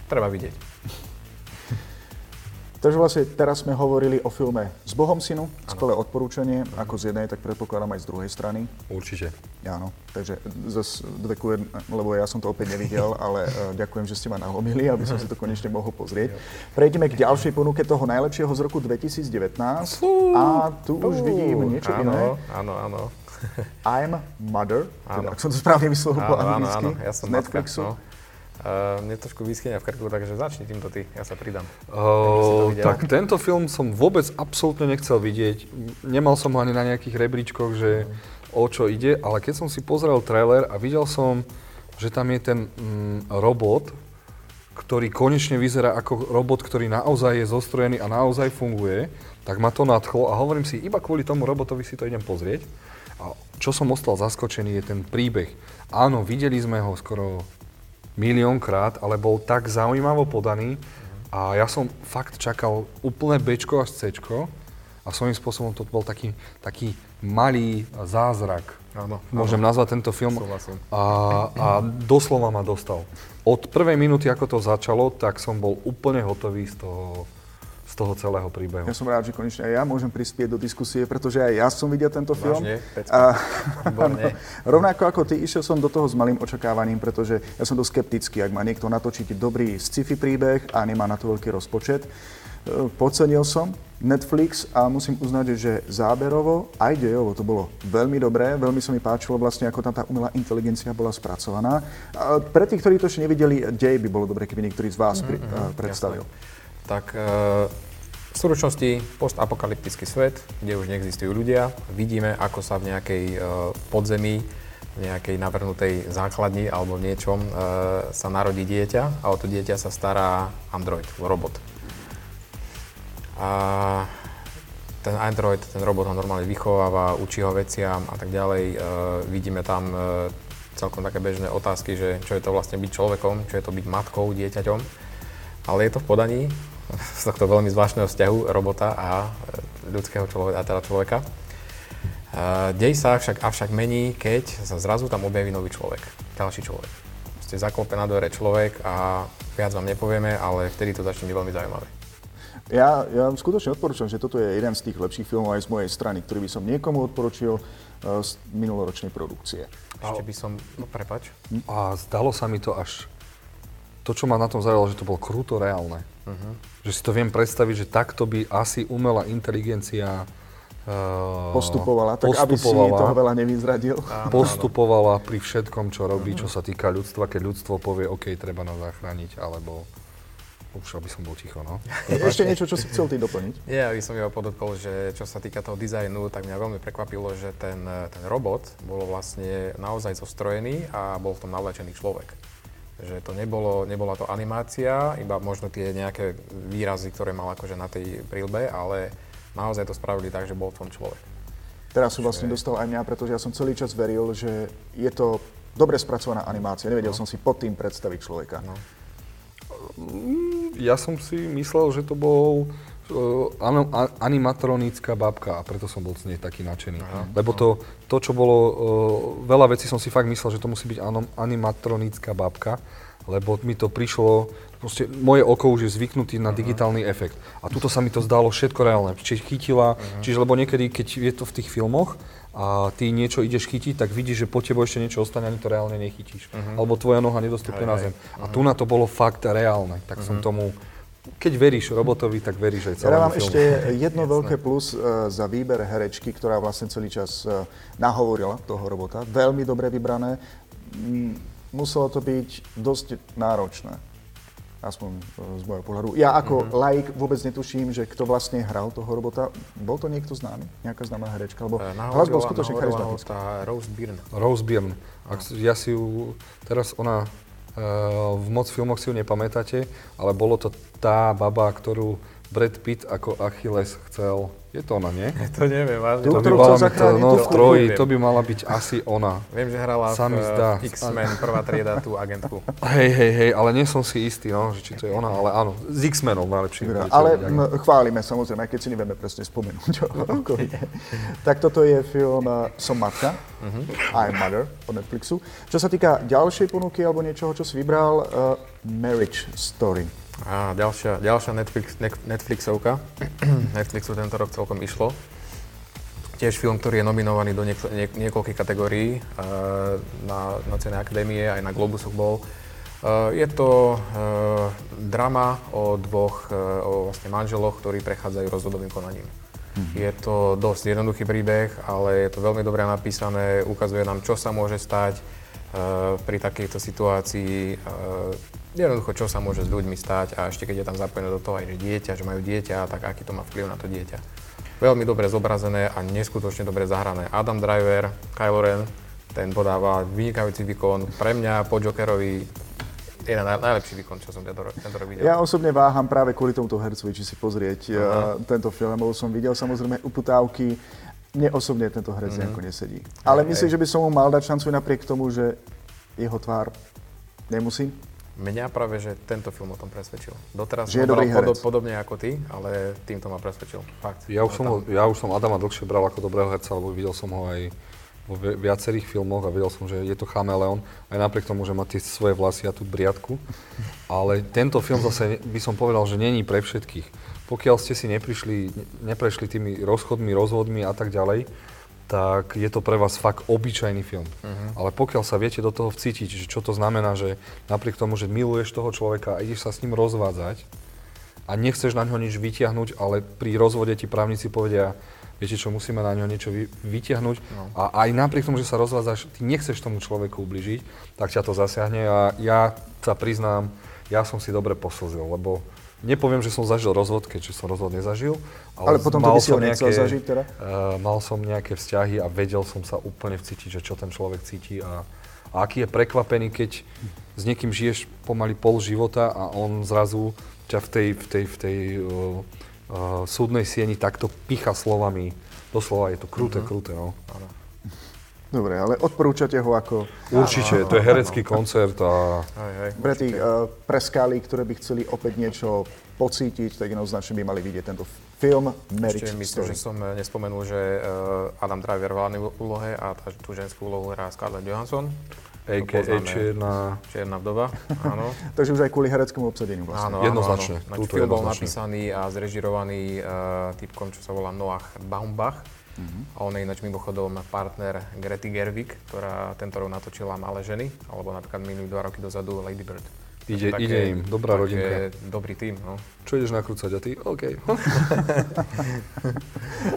Treba vidieť. Takže vlastne teraz sme hovorili o filme S Bohom synu, skvelé odporúčanie, ako z jednej, tak predpokladám aj z druhej strany. Určite. Áno, takže zase dve ku jedna, lebo ja som to opäť nevidel, ale uh, ďakujem, že ste ma nalomili, aby som si to konečne mohol pozrieť. Prejdeme k ďalšej ponuke toho najlepšieho z roku 2019. A tu už vidím niečo iné. Áno, áno. I'm Mother, teda, ak som to správne vyslovil po áno, anglicky, áno, ja som z matka, Netflixu. no. Uh, mne trošku vyschýňa v krku, takže začni týmto ty, ja sa pridám. Uh, tak tento film som vôbec absolútne nechcel vidieť. Nemal som ho ani na nejakých rebríčkoch, že o čo ide, ale keď som si pozrel trailer a videl som, že tam je ten mm, robot, ktorý konečne vyzerá ako robot, ktorý naozaj je zostrojený a naozaj funguje, tak ma to nadchlo a hovorím si, iba kvôli tomu robotovi si to idem pozrieť. A čo som ostal zaskočený je ten príbeh. Áno, videli sme ho skoro miliónkrát, ale bol tak zaujímavo podaný a ja som fakt čakal úplné Bčko až Cčko a svojím spôsobom to bol taký, taký malý zázrak. Áno, Môžem nazvať tento film Súhlasím. a, a doslova ma dostal. Od prvej minúty, ako to začalo, tak som bol úplne hotový z toho, z toho celého príbehu. Ja som rád, že konečne aj ja môžem prispieť do diskusie, pretože aj ja som videl tento film. Vážne? Pecka. A, Výborne. rovnako ako ty, išiel som do toho s malým očakávaním, pretože ja som dosť skeptický, ak má niekto natočiť dobrý sci-fi príbeh a nemá na to veľký rozpočet. E, Podcenil som Netflix a musím uznať, že záberovo aj dejovo to bolo veľmi dobré. Veľmi sa mi páčilo vlastne, ako tam tá umelá inteligencia bola spracovaná. A pre tých, ktorí to ešte nevideli, dej by bolo dobre, keby niektorý z vás pri, mm, predstavil. Tak e, v stručnosti postapokalyptický svet, kde už neexistujú ľudia. Vidíme, ako sa v nejakej e, podzemí, v nejakej navrhnutej základni alebo v niečom e, sa narodí dieťa a o to dieťa sa stará android, robot. A ten android, ten robot ho normálne vychováva, učí ho veciam a tak ďalej. Vidíme tam celkom také bežné otázky, že čo je to vlastne byť človekom, čo je to byť matkou, dieťaťom. ale je to v podaní z tohto veľmi zvláštneho vzťahu robota a e, ľudského človeka, a teda človeka. Uh, dej sa však avšak mení, keď sa zrazu tam objaví nový človek, ďalší človek. Ste zaklope na dvere človek a viac vám nepovieme, ale vtedy to začne byť veľmi zaujímavé. Ja, ja skutočne odporúčam, že toto je jeden z tých lepších filmov aj z mojej strany, ktorý by som niekomu odporučil uh, z minuloročnej produkcie. Ešte by som, no prepač. A zdalo sa mi to až, to čo ma na tom zaujalo, že to bolo kruto reálne. Uh-huh. Že si to viem predstaviť, že takto by asi umelá inteligencia uh, postupovala, tak postupovala, aby si toho veľa nevyzradil. Postupovala pri všetkom, čo robí, čo sa týka ľudstva, keď ľudstvo povie, OK, treba nás zachrániť, alebo už aby som bol ticho, no. Ešte niečo, čo si chcel ty doplniť? Ja by som iba podotkol, že čo sa týka toho dizajnu, tak mňa veľmi prekvapilo, že ten, ten robot bol vlastne naozaj zostrojený a bol v tom navlečený človek. Že to nebolo, nebola to animácia, iba možno tie nejaké výrazy, ktoré mal akože na tej prílbe, ale naozaj to spravili tak, že bol v tom človek. Teraz som vlastne dostal aj mňa, pretože ja som celý čas veril, že je to dobre spracovaná animácia. Nevedel no. som si pod tým predstaviť človeka. No. Ja som si myslel, že to bol uh, animatronická babka a preto som bol z nej taký nadšený. Aha, Lebo to, to, čo bolo, uh, veľa vecí som si fakt myslel, že to musí byť animatronická babka, lebo mi to prišlo, proste moje oko už je zvyknutý na digitálny efekt. A tuto sa mi to zdalo všetko reálne. Čiže chytila, uh-huh. čiže lebo niekedy, keď je to v tých filmoch a ty niečo ideš chytiť, tak vidíš, že po tebou ešte niečo ostane, ani to reálne nechytíš. Uh-huh. Alebo tvoja noha nedostupne na zem. Uh-huh. A tu na to bolo fakt reálne. Tak uh-huh. som tomu keď veríš robotovi, tak veríš aj celému Ja mám filmu. ešte jedno veľké plus uh, za výber herečky, ktorá vlastne celý čas uh, nahovorila toho robota. Veľmi dobre vybrané. Mm, muselo to byť dosť náročné aspoň e, z môjho pohľadu. Ja ako mm-hmm. laik vôbec netuším, že kto vlastne hral toho robota. Bol to niekto známy? Nejaká známa herečka? Lebo uh, hlas bol skutočne charizmatická. Rose Byrne. Rose Byrne. Ak, ja si ju, teraz ona, v moc filmoch si ju nepamätáte, ale bolo to tá baba, ktorú Brad Pitt ako Achilles chcel je to ona, nie? To neviem, vážne. To, by mala byť, no, v troji, to by mala byť asi ona. Viem, že hrala Sa v, zdá. X-Men, prvá trieda, tú agentku. Hej, hej, hej, ale nie som si istý, no, že či to je ona, ale áno, z X-Menov najlepší. Ja, ale m, chválime samozrejme, keď si nevieme presne spomenúť, o Tak toto je film uh, Som matka, uh-huh. I'm Mother od Netflixu. Čo sa týka ďalšej ponuky alebo niečoho, čo si vybral, uh, Marriage Story. A ďalšia, ďalšia Netflix, Netflixovka. Netflixu tento rok celkom išlo. Tiež film, ktorý je nominovaný do niek- niek- niekoľkých kategórií uh, na, na cene akadémie, aj na Globusoch bol. Uh, je to uh, drama o dvoch uh, o vlastne manželoch, ktorí prechádzajú rozhodovým konaním. Mm-hmm. Je to dosť jednoduchý príbeh, ale je to veľmi dobre napísané, ukazuje nám, čo sa môže stať pri takejto situácii. Uh, jednoducho, čo sa môže s ľuďmi stať a ešte keď je tam zapojené do toho aj že dieťa, že majú dieťa, tak aký to má vplyv na to dieťa. Veľmi dobre zobrazené a neskutočne dobre zahrané. Adam Driver, Kylo Ren, ten podáva vynikajúci výkon. Pre mňa po Jokerovi jeden najlepší výkon, čo som tento, tento rok videl. Ja osobne váham práve kvôli tomuto hercovi, či si pozrieť uh, tento film, lebo som videl samozrejme uputávky. Mne osobne tento herec mm-hmm. nejako nesedí. Ale myslím, že by som mu mal dať šancu napriek tomu, že jeho tvár nemusí Mňa práve, že tento film o tom presvedčil. Doteraz že som podob, podobne ako ty, ale týmto ma presvedčil. Fakt. Ja už, som ho, ja už som Adama dlhšie bral ako dobrého herca, lebo videl som ho aj vo viacerých filmoch a videl som, že je to chameleon, aj napriek tomu, že má tie svoje vlasy a tú briadku. Ale tento film zase by som povedal, že není pre všetkých. Pokiaľ ste si neprišli, neprešli tými rozchodmi, rozvodmi a tak ďalej, tak je to pre vás fakt obyčajný film. Uh-huh. Ale pokiaľ sa viete do toho vcítiť, že čo to znamená, že napriek tomu, že miluješ toho človeka a ideš sa s ním rozvádzať a nechceš na ňo nič vytiahnuť, ale pri rozvode ti právnici povedia, viete čo, musíme na ňo niečo vy, vytiahnuť no. a aj napriek tomu, že sa rozvádzaš, ty nechceš tomu človeku ubližiť, tak ťa to zasiahne a ja sa priznám, ja som si dobre poslzil, lebo Nepoviem, že som zažil rozvod, keďže som rozvod nezažil. Ale, ale potom mal to by si ho nejaké, zažiť teda? Uh, mal som nejaké vzťahy a vedel som sa úplne vcítiť, že čo ten človek cíti a, a aký je prekvapený, keď s niekým žiješ pomaly pol života a on zrazu ťa v tej, v tej, v tej uh, uh, súdnej sieni takto picha slovami. Doslova je to kruté, mm-hmm. kruté, no. Dobre, ale odporúčate ho ako Určite, to je herecký koncert a hej, pre tých uh, ktoré by chceli opäť niečo pocítiť, tak jednoznačne by mali vidieť tento film Marriage Ešte myslím, Story. že som eh, nespomenul, že eh, Adam Driver v hlavnej úlohe a tá, tú ženskú úlohu hrá Scarlett Johansson. a.k.a. Čierna... Čierna vdoba, áno. Takže už aj kvôli hereckému obsadeniu vlastne. Áno, Jednoznačne, Áno, áno. túto Film bol napísaný a zrežirovaný uh, typkom, čo sa volá Noah Baumbach. Mhm. A on je ináč mimochodom partner Grety Gerwig, ktorá tento rok natočila Malé ženy, alebo napríklad minulý dva roky dozadu Lady Bird. Ide- ide im, dobrá také rodinka. Dobrý tým, no. Čo ideš nakrúcať a ty? OK.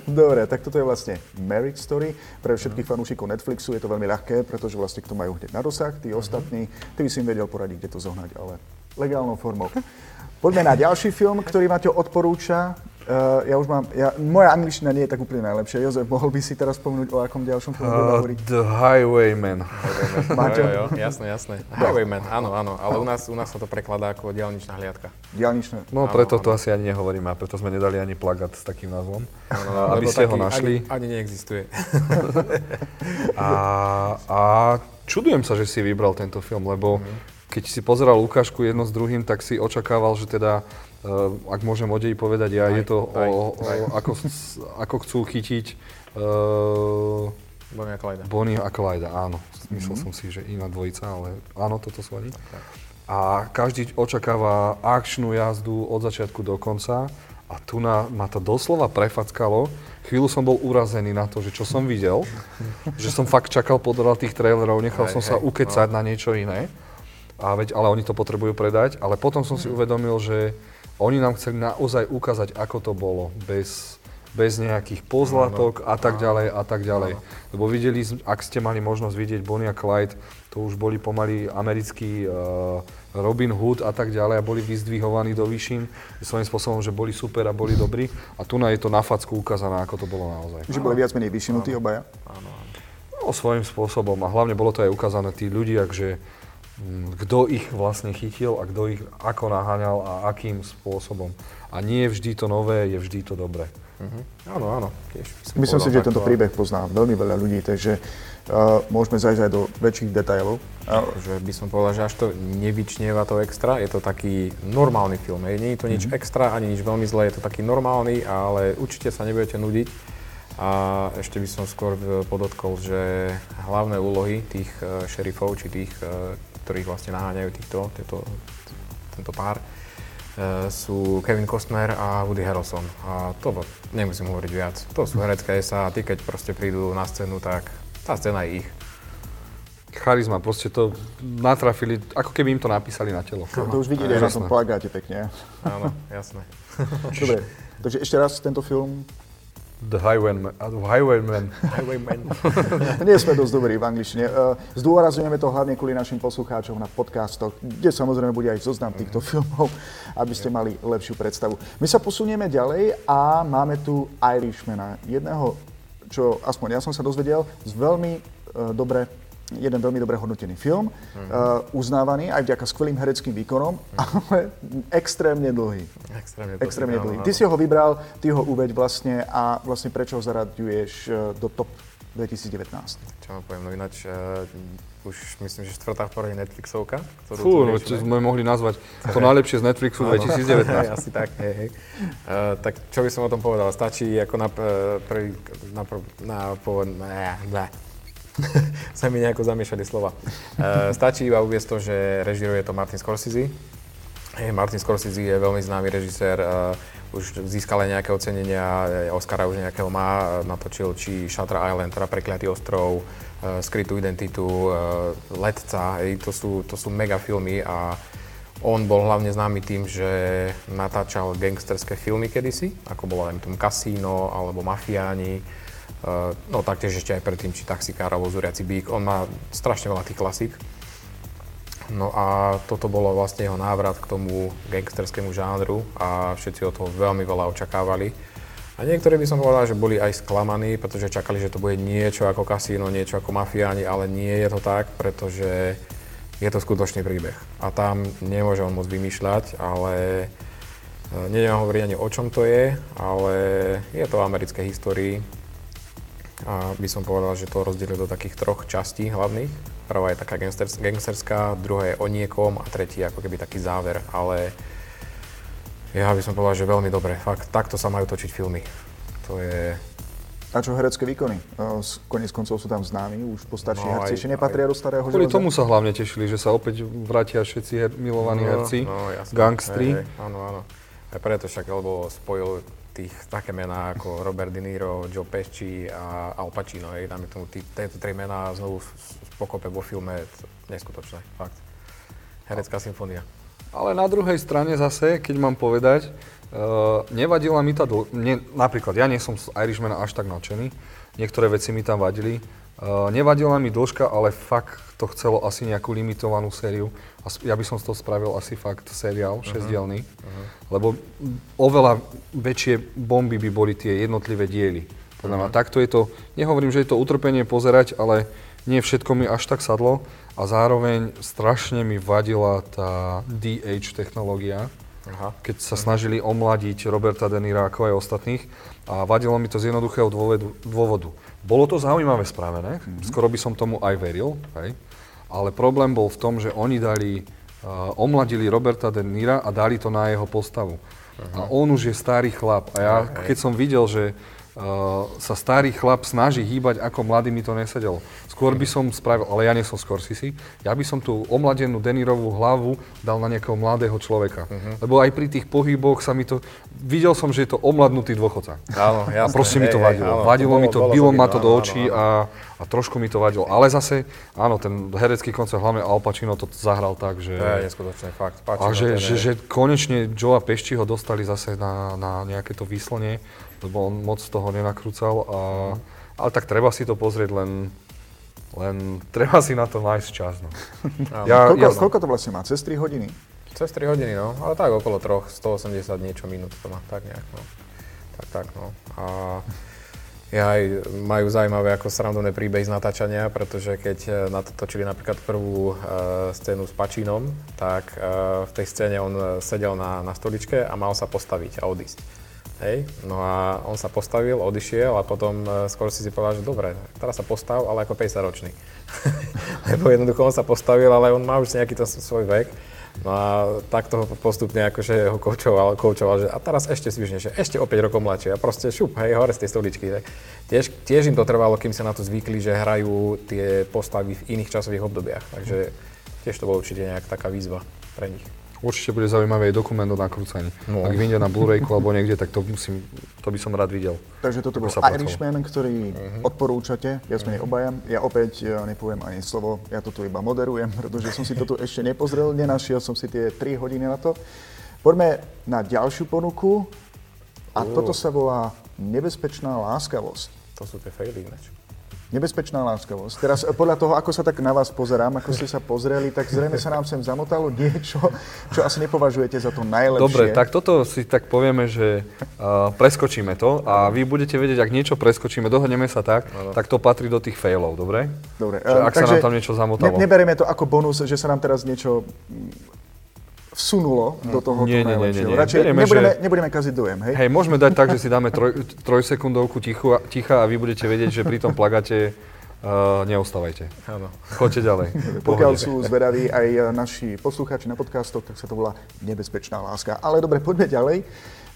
Dobre, tak toto je vlastne Marriage Story. Pre všetkých fanúšikov Netflixu je to veľmi ľahké, pretože vlastne k tomu majú hneď na dosah. Tí ostatní, ty by si im vedel poradiť, kde to zohnať, ale legálnou formou. Poďme na ďalší film, ktorý Maťo odporúča. Uh, ja už mám, ja, moja angličtina nie je tak úplne najlepšia. Jozef, mohol by si teraz spomenúť, o akom ďalšom filmu budeme Uh, the Highwayman. Máte? Jo, jo, jasné, jasné. Highwayman, áno, áno, ale u nás, u nás sa to prekladá ako diálničná hliadka. Diálničné. No Áno, preto to áno. asi ani nehovoríme a preto sme nedali ani plagát s takým názvom. Áno, aby lebo ste ho našli. Ani, ani neexistuje. A, a čudujem sa, že si vybral tento film, lebo keď si pozeral ukážku jedno s druhým, tak si očakával, že teda, ak môžem o deji povedať ja, Aj, je to aj, o, o, aj. ako, ako chcú chytiť uh, Bonnie a Clyde. Bonnie a Clyde, áno. Myslel som si, že iná dvojica, ale áno, toto sú oni. A každý očakáva akčnú jazdu od začiatku do konca a tu na, ma to doslova prefackalo. Chvíľu som bol urazený na to, že čo som videl, že som fakt čakal podľa tých trailerov, nechal Hej, som sa hej, ukecať na niečo iné. A veď, ale oni to potrebujú predať. Ale potom som si uvedomil, že oni nám chceli naozaj ukázať, ako to bolo, bez, bez nejakých pozlatok a tak ďalej a tak ďalej. Lebo videli, ak ste mali možnosť vidieť Bonnie a Clyde, to už boli pomaly americký uh, Robin Hood a tak ďalej a boli vyzdvihovaní do výšin svojím spôsobom, že boli super a boli dobrí. A tu na je to na facku ukázané, ako to bolo naozaj. Že boli viac menej vyšinutí obaja. Áno, áno. No, svojím spôsobom. A hlavne bolo to aj ukázané tí ľudia, že kto ich vlastne chytil a kto ich ako naháňal a akým spôsobom. A nie vždy to nové, je vždy to dobré. Mhm. Áno, áno. Tiež Myslím si, že tento príbeh pozná veľmi veľa ľudí, takže uh, môžeme zajsť aj do väčších detailov. Uh, Že by som povedal, že až to nevyčnieva to extra, je to taký normálny film. hej. Nie je to nič extra, ani nič veľmi zlé, je to taký normálny, ale určite sa nebudete nudiť. A ešte by som skôr e, podotkol, že hlavné úlohy tých e, šerifov, či tých, ktorých vlastne naháňajú týchto, tieto, tento pár, e, sú Kevin Costner a Woody Harrelson. A to nemusím hovoriť viac. To sú herecké sa a tí, keď proste prídu na scénu, tak tá scéna je ich. Charizma, proste to natrafili, ako keby im to napísali na telo. to, to už aj na tom plagáte pekne. Áno, jasné. Dobre, takže ešte raz tento film. The Highwayman. Highwayman. Highwayman. Nie sme dosť dobrí v angličtine. Uh, zdôrazňujeme to hlavne kvôli našim poslucháčom na podcastoch, kde samozrejme bude aj zoznam týchto filmov, aby ste mali lepšiu predstavu. My sa posunieme ďalej a máme tu Irishmana, jedného, čo aspoň ja som sa dozvedel, z veľmi uh, dobre jeden veľmi dobre hodnotený film, uh, uznávaný aj vďaka skvelým hereckým výkonom, ale extrémne dlhý. Extrémne, Extrémne áno, dlhý. Ty si ho vybral, ty ho uveď vlastne a vlastne prečo ho zaraďuješ uh, do top 2019. Čo vám poviem, no ináč uh, už myslím, že štvrtá v poradí Netflixovka, ktorú Fú, no, čo sme mohli nazvať to najlepšie z Netflixu Áno. 2019. Hej, asi tak, hej, hej. Uh, tak čo by som o tom povedal? Stačí ako na, uh, prvý, na, prv, na povod, ne, ne. sa mi nejako zamiešali slova. Uh, stačí iba uviesť to, že režiruje to Martin Scorsese. Hey, Martin Scorsese je veľmi známy režisér, uh, už získal aj nejaké ocenenia, eh, Oscara už nejakého má, eh, natočil či Shutter Island, teda Prekliatý ostrov, uh, Skrytú identitu, uh, Letca, hej, to, sú, to sú mega filmy a on bol hlavne známy tým, že natáčal gangsterské filmy kedysi, ako bolo aj tom Casino alebo Mafiáni, no taktiež ešte aj predtým, či Taxikár alebo Zuriaci bík. On má strašne veľa tých klasík. No a toto bolo vlastne jeho návrat k tomu gangsterskému žánru a všetci od toho veľmi veľa očakávali. A niektorí by som povedal, že boli aj sklamaní, pretože čakali, že to bude niečo ako kasíno, niečo ako mafiáni, ale nie je to tak, pretože je to skutočný príbeh. A tam nemôže on moc vymýšľať, ale e, neviem hovoriť ani o čom to je, ale je to o americkej histórii. A by som povedal, že to rozdelil do takých troch častí hlavných. Prvá je taká gangsters, gangsterská, druhá je o niekom a tretí je ako keby taký záver, ale ja by som povedal, že veľmi dobre. Fakt, takto sa majú točiť filmy. To je... A čo herecké výkony? Konec koncov sú tam známi, už postarší No, herci, ešte nepatria do starého Kvôli tomu sa hlavne tešili, že sa opäť vrátia všetci her, milovaní herci, no, gangstri. Hej, áno, áno. Aj preto však, lebo spojil tých také mená ako Robert De Niro, Joe Pesci a Al Pacino. Hej, dáme tomu tieto tri mená znovu pokope vo filme, neskutočné, fakt. Herecká symfónia. Ale na druhej strane zase, keď mám povedať, uh, nevadila mi tá dl- mne, napríklad, ja nie som z Irishmana až tak nadšený, niektoré veci mi tam vadili. Uh, nevadila mi dĺžka, ale fakt to chcelo asi nejakú limitovanú sériu. A ja by som z toho spravil asi fakt seriál, šesťdielný, lebo mm, oveľa väčšie bomby by boli tie jednotlivé diely. Podľa mňa takto je to, nehovorím, že je to utrpenie pozerať, ale nie všetko mi až tak sadlo a zároveň strašne mi vadila tá DH technológia, Aha. keď sa snažili omladiť Roberta De Nira ako aj ostatných a vadilo mi to z jednoduchého dôvodu. dôvodu. Bolo to zaujímavé spravené, skoro by som tomu aj veril, hej? ale problém bol v tom, že oni dali, uh, omladili Roberta De Nira a dali to na jeho postavu. A on už je starý chlap. A ja keď som videl, že sa starý chlap snaží hýbať ako mladý, mi to nesedelo. Skôr by som spravil, ale ja nie som Scorsese, ja by som tú omladenú Denirovú hlavu dal na nejakého mladého človeka. Lebo aj pri tých pohyboch sa mi to, videl som, že je to omladnutý dôchodca. Áno, A jasné. proste mi to hej, hej, vadilo. áno, vadilo mi to, bolo- bilo bolo ma to do očí áno, áno. a, a trošku mi to vadilo. Ale zase, áno, ten herecký koncert, hlavne Al Pacino to zahral tak, že... To je neskutočné, fakt. Páči A že, že, že konečne Joe a Pešti ho dostali zase na, na nejaké to výslnie, lebo on moc toho nenakrúcal. A, ale tak treba si to pozrieť, len, len treba si na to nájsť čas. No. Ja, Koľko, ja, koľko to vlastne má? Cez 3 hodiny? Cez 3 hodiny, no. Ale tak okolo troch, 180 niečo minút to má, tak nejak, no. Tak, tak, no. A ja aj majú zaujímavé ako srandovné príbehy z natáčania, pretože keď e, na to točili napríklad prvú uh, scénu s Pačinom, tak uh, v tej scéne on sedel na, na stoličke a mal sa postaviť a odísť. Hej, no a on sa postavil, odišiel a potom uh, skôr si si povedal, že dobre, teraz sa postav, ale ako 50 ročný. Lebo jednoducho on sa postavil, ale on má už nejaký ten svoj vek. No a takto ho postupne akože ho koučoval, koučoval, že a teraz ešte svižnejšie, ešte o 5 rokov mladšie a proste šup, hej, hore z tej stoličky. Tak tiež, tiež im to trvalo, kým sa na to zvykli, že hrajú tie postavy v iných časových obdobiach. Takže tiež to bolo určite nejak taká výzva pre nich. Určite bude zaujímavý aj dokument o nakrúcaní. No. Ak vyjde na Blu-rayku alebo niekde, tak to, musím, to by som rád videl. Takže toto bol. Irishman, ktorý odporúčate, viac menej obaja. Ja opäť e, nepoviem ani slovo, ja to tu iba moderujem, pretože som si to tu ešte nepozrel, nenašiel som si tie 3 hodiny na to. Poďme na ďalšiu ponuku a toto sa volá Nebezpečná láskavosť. To sú tie faily ináč. Nebezpečná láskavosť. Teraz e, podľa toho, ako sa tak na vás pozerám, ako ste sa pozreli, tak zrejme sa nám sem zamotalo niečo, čo asi nepovažujete za to najlepšie. Dobre, tak toto si tak povieme, že uh, preskočíme to a vy budete vedieť, ak niečo preskočíme, dohodneme sa tak, tak to patrí do tých failov, dobre? Dobre, Že e, ak sa nám tam niečo zamotalo. Ne, neberieme to ako bonus, že sa nám teraz niečo vsunulo do toho Nie, nie, nie, nie, nie. Radšej Berieme, nebudeme, že- nebudeme kaziť dojem, hej? Hej, môžeme dať tak, že si dáme troj, trojsekundovku tichu, ticha a vy budete vedieť, že pri tom plagate uh, neostávajte. Áno. Choďte ďalej. Pokiaľ sú zvedaví aj e, naši poslucháči na podcastoch, tak sa to volá Nebezpečná láska. Ale dobre, poďme ďalej.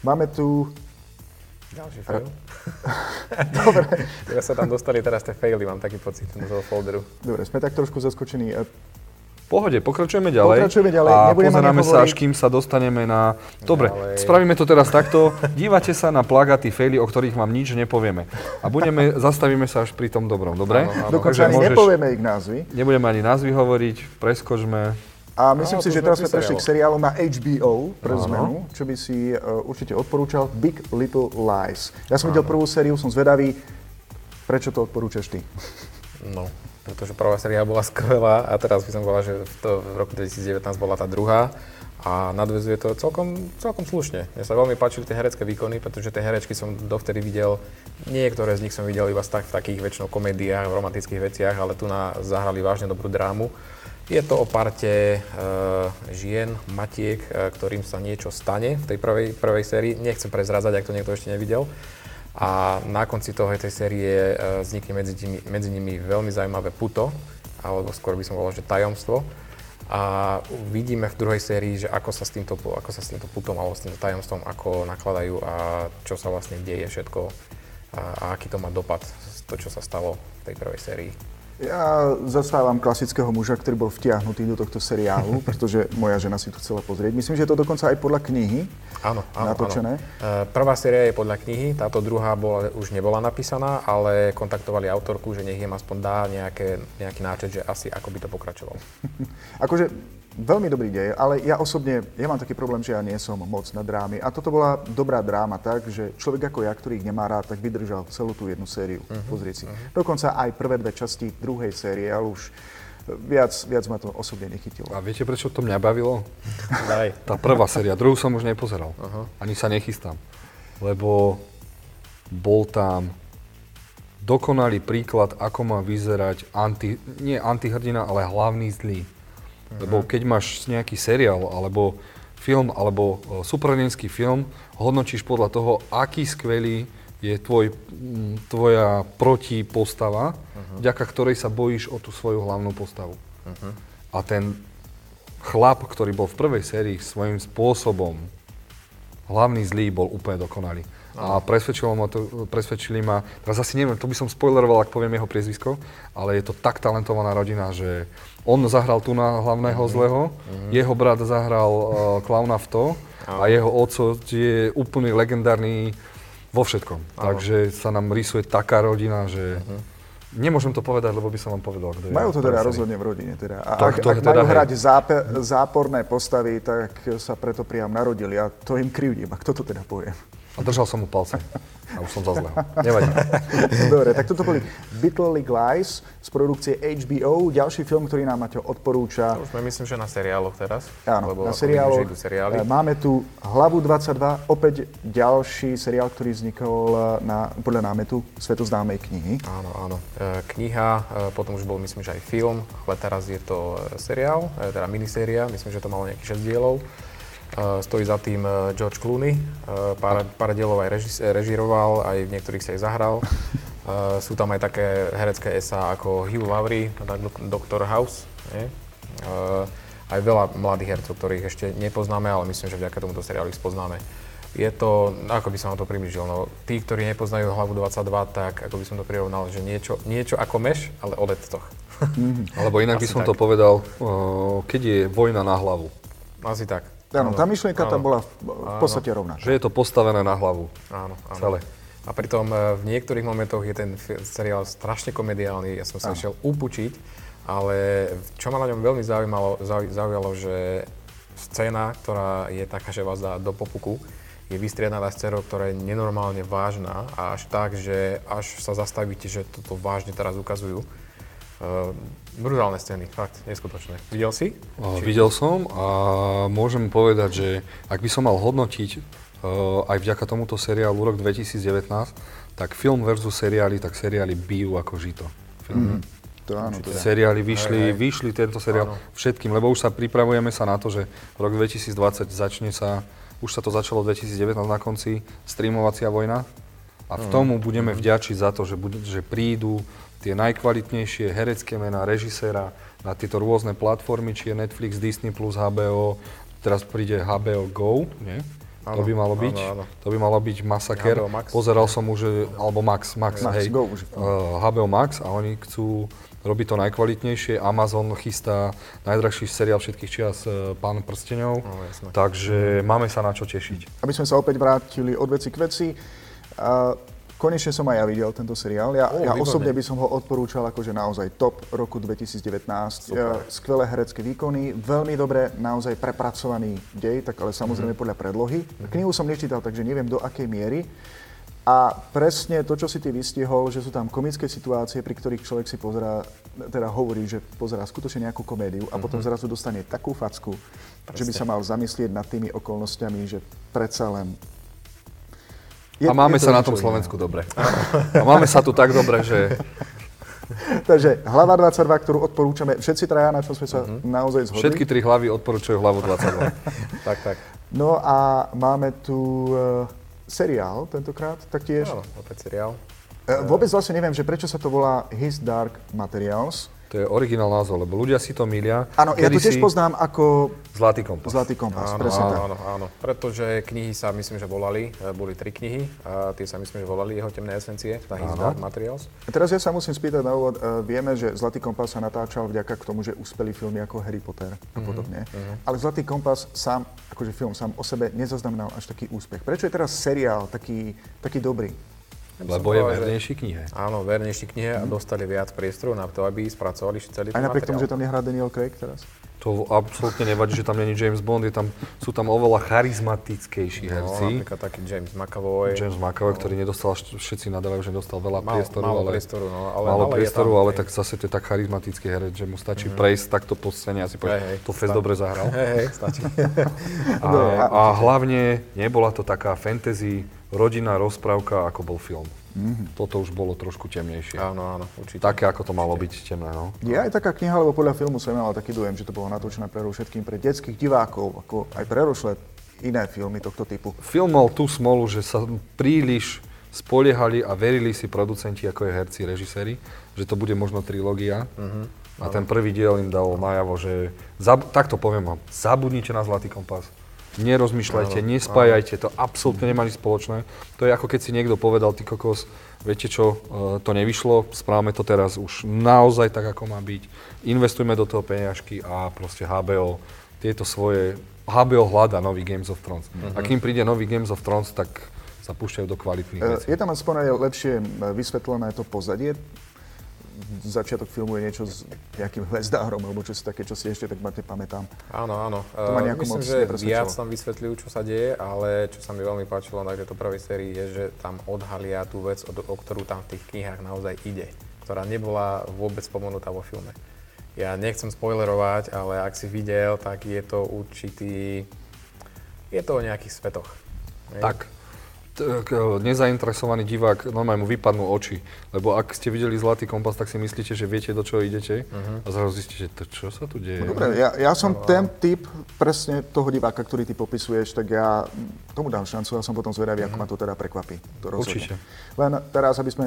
Máme tu... Ďalší fail. Dobre, Ja sa tam dostali teraz tie faily, mám taký pocit do toho folderu. dobre sme tak trošku zaskočení. Pohode, pokračujeme ďalej. Pokračujeme ďalej, A pozeráme sa, až kým sa dostaneme na... Dobre, Ďalej. spravíme to teraz takto. Dívate sa na plagaty, faily, o ktorých vám nič nepovieme. A budeme, zastavíme sa až pri tom dobrom, dobre? Áno, áno. Dokonca Takže ani môžeš- nepovieme ich názvy. Nebudeme ani názvy hovoriť, preskočme. A myslím Áno, si, že teraz sme prešli k seriálom na HBO pre zmenu, čo by si uh, určite odporúčal. Big Little Lies. Ja som videl prvú sériu, som zvedavý. Prečo to odporúčaš ty? No, pretože prvá séria bola skvelá a teraz by som povedal, že v, to, v roku 2019 bola tá druhá a nadvezuje to celkom, celkom slušne. Mne sa veľmi páčili tie herecké výkony, pretože tie herečky som dovtedy videl, niektoré z nich som videl iba v takých väčšinou komédiách, v romantických veciach, ale tu na, zahrali vážne dobrú drámu. Je to o parte e, žien, matiek, e, ktorým sa niečo stane v tej prvej, prvej sérii. Nechcem prezradzať, ak to niekto ešte nevidel. A na konci toho tej série uh, vznikne medzi, tými, medzi nimi veľmi zaujímavé puto, alebo skôr by som volal, že tajomstvo. A vidíme v druhej sérii, že ako sa s týmto, ako sa s týmto putom alebo s týmto tajomstvom, ako nakladajú a čo sa vlastne deje všetko a, a aký to má dopad, to, čo sa stalo v tej prvej sérii. Ja zastávam klasického muža, ktorý bol vtiahnutý do tohto seriálu, pretože moja žena si to chcela pozrieť. Myslím, že je to dokonca aj podľa knihy áno, áno, natočené. Áno. E, prvá séria je podľa knihy, táto druhá bola, už nebola napísaná, ale kontaktovali autorku, že nech im aspoň dá nejaké, nejaký náčet, že asi ako by to pokračovalo. akože veľmi dobrý dej, ale ja osobne, ja mám taký problém, že ja nie som moc na drámy. A toto bola dobrá dráma tak, že človek ako ja, ktorý ich nemá rád, tak vydržal celú tú jednu sériu. Uh-huh, Pozrieť si. Uh-huh. Dokonca aj prvé dve časti druhej série, ale už viac, viac ma to osobne nechytilo. A viete, prečo to mňa bavilo? Daj. Tá prvá séria, druhú som už nepozeral. Uh-huh. Ani sa nechystám. Lebo bol tam dokonalý príklad, ako má vyzerať anti, nie antihrdina, ale hlavný zlý. Lebo keď máš nejaký seriál alebo film alebo e, superhrdinský film, hodnotíš podľa toho, aký skvelý je tvoj, tvoja protipostava, uh-huh. vďaka ktorej sa bojíš o tú svoju hlavnú postavu. Uh-huh. A ten chlap, ktorý bol v prvej sérii svojím spôsobom hlavný zlý, bol úplne dokonalý. A presvedčilo ma to, presvedčili ma, teraz asi neviem, to by som spoileroval, ak poviem jeho priezvisko, ale je to tak talentovaná rodina, že on zahral tu na hlavného mm-hmm. zlého, mm-hmm. jeho brat zahral uh, klauna v to a jeho oco je úplný legendárny vo všetkom. Áno. Takže sa nám rysuje taká rodina, že uh-huh. nemôžem to povedať, lebo by som vám povedal, kto je. Majú to teda rozhodne v rodine. Teda. A to, ak, to, ak teda majú hej. hrať zápe, záporné postavy, tak sa preto priam narodili a to im krivdím. A kto to teda povie? A držal som mu palce. A už som za zlého. Nevadí. Dobre, tak toto boli Little League Lies z produkcie HBO. Ďalší film, ktorý nám Maťo odporúča. To už sme myslím, že na seriáloch teraz. Áno, lebo na seriáloch. seriály. E, máme tu Hlavu 22, opäť ďalší seriál, ktorý vznikol e, na, podľa námetu svetoznámej knihy. Áno, áno. E, kniha, potom už bol myslím, že aj film, ale teraz je to seriál, teda miniséria, myslím, že to malo nejakých 6 dielov. Stojí za tým e, George Clooney, e, pár, pár dielov aj reži, režiroval, aj v niektorých sa aj zahral. Sú tam aj také herecké esa ako Hugh Laurie, Dr. House. Nie? Aj veľa mladých hercov, ktorých ešte nepoznáme, ale myslím, že vďaka tomuto seriálu ich spoznáme. Je to, ako by som vám to približil, no, tí, ktorí nepoznajú hlavu 22, tak ako by som to prirovnal, že niečo, niečo ako meš, ale o dettoch. Mm-hmm. Alebo inak by som tak. to povedal, keď je vojna na hlavu. Asi tak. Áno, tá myšlienka áno. tam bola v, v podstate rovnaká. Že je to postavené na hlavu. Áno, áno. Celé. A pritom e, v niektorých momentoch je ten seriál strašne komediálny, ja som sa išiel upučiť, ale čo ma na ňom veľmi zaujímalo, zaujalo, že scéna, ktorá je taká, že vás dá do popuku, je vystriedaná scénou, ktorá je nenormálne vážna a až tak, že až sa zastavíte, že toto vážne teraz ukazujú. Uh, brutálne scény, fakt, neskutočné. Videl si? Uh, videl som a môžem povedať, že ak by som mal hodnotiť uh, aj vďaka tomuto seriálu rok 2019, tak film versus seriály, tak seriály bijú ako žito. Mm. To áno, teda. Seriály vyšli, aj, aj. vyšli tento seriál áno. všetkým, lebo už sa pripravujeme sa na to, že rok 2020 začne sa, už sa to začalo 2019 na konci, streamovacia vojna. A v tomu budeme vďačiť za to, že, bude, že prídu tie najkvalitnejšie herecké mená, režiséra na tieto rôzne platformy, či je Netflix, Disney+, HBO, teraz príde HBO Go, nie? Áno, to by malo byť, áno, áno. to by malo byť masaker. Pozeral som už, alebo Max, Max, Max hej, Go už. Uh, HBO Max a oni chcú robiť to najkvalitnejšie. Amazon chystá najdrahší seriál všetkých čias uh, Pán prstenov, no, takže máme sa na čo tešiť. Aby sme sa opäť vrátili od veci k veci, uh, Konečne som aj ja videl tento seriál. Ja, oh, ja osobne by som ho odporúčal akože naozaj top roku 2019. Super. Skvelé herecké výkony, veľmi dobre, naozaj prepracovaný dej, tak ale samozrejme mm-hmm. podľa predlohy. Mm-hmm. Knihu som nečítal, takže neviem do akej miery. A presne to, čo si ty vystihol, že sú tam komické situácie, pri ktorých človek si pozerá, teda hovorí, že pozerá skutočne nejakú komédiu a mm-hmm. potom zrazu dostane takú facku, presne. že by sa mal zamyslieť nad tými okolnostiami, že predsa len je, a máme sa na tom Slovensku dobre. A máme sa tu tak dobre, že... Takže hlava 22, ktorú odporúčame, všetci traja, na čo sme sa uh-huh. naozaj zhodli. Všetky tri hlavy odporúčajú hlavu 22. tak, tak. No a máme tu uh, seriál tentokrát taktiež. Áno, opäť seriál. E, Vôbec vlastne neviem, že prečo sa to volá His Dark Materials. To je originál názov, lebo ľudia si to milia. Áno, ja to tiež Kedysi poznám ako Zlatý kompas. Zlatý kompas, Áno, presne áno, tak. áno, áno. Pretože knihy sa myslím, že volali, e, boli tri knihy a tie sa myslím, že volali jeho temné esencie, na His. Dark Materials. A Teraz ja sa musím spýtať na úvod. E, Vieme, že Zlatý kompas sa natáčal vďaka k tomu, že uspeli filmy ako Harry Potter a podobne. Ale Zlatý kompas sám, akože film sám o sebe nezaznamenal až taký úspech. Prečo je teraz seriál taký, taký dobrý? Lebo je vernejší knihe. Áno, vernejší knihe a dostali viac priestoru na to, aby spracovali celý Aj napriek tomu, že tam nehrá Daniel Craig teraz? To absolútne nevadí, že tam není James Bond, je tam, sú tam oveľa charizmatickejší No, herci. napríklad taký James McAvoy. James McAvoy, ktorý nedostal, všetci nadávajú, že dostal veľa Málo- priestoru, málo ale, priestoru, no, ale- málo ale priestoru, tam, ale tak zase to je tak charizmatický herec, že mu stačí prejsť takto po scéne a si hej, to fest dobre zahral. Hej, hej, stačí. A, a hlavne nebola to taká fantasy, rodinná rozprávka, ako bol film. Toto už bolo trošku temnejšie. áno, áno, určite. Také, ako to malo byť temné, no. Je aj taká kniha, lebo podľa filmu som mal taký dojem, že to bolo natočené pre všetkým pre detských divákov, ako aj prerošle iné filmy tohto typu. Film mal tú smolu, že sa príliš spoliehali a verili si producenti, ako je herci, režiséri, že to bude možno trilógia. A ten prvý diel im dal najavo, že zab- takto poviem vám, zabudnite na Zlatý kompas. Nerozmýšľajte, nespájajte, to absolútne nemá nič spoločné. To je ako keď si niekto povedal, ty kokos, viete čo, e, to nevyšlo, správame to teraz už naozaj tak, ako má byť. Investujme do toho peniažky a proste HBO tieto svoje... HBO hľada nový Games of Thrones. A kým príde nový Games of Thrones, tak sa púšťajú do kvalitných E, vecí. Je tam aspoň aj lepšie e, vysvetlené to pozadie. Začiatok filmu je niečo s nejakým hvezdárom, alebo čo si také, čo si ešte tak máte pamätám. Áno, áno. To ma Eh, nejako Myslím, moc že viac tam vysvetľujú, čo sa deje, ale čo sa mi veľmi páčilo na tejto prvej sérii je, že tam odhalia tú vec, o, o ktorú tam v tých knihách naozaj ide, ktorá nebola vôbec spomenutá vo filme. Ja nechcem spoilerovať, ale ak si videl, tak je to určitý... Je to o nejakých svetoch. Tak, nezainteresovaný divák, normálne mu vypadnú oči. Lebo ak ste videli Zlatý kompas, tak si myslíte, že viete, do čoho idete. A zrazu zistíte, to čo sa tu deje. No Dobre, ja, ja som ten typ presne toho diváka, ktorý ty popisuješ, tak ja tomu dám šancu a som potom zvedavý, ako ma to teda prekvapí. To. Určite. Len teraz, aby sme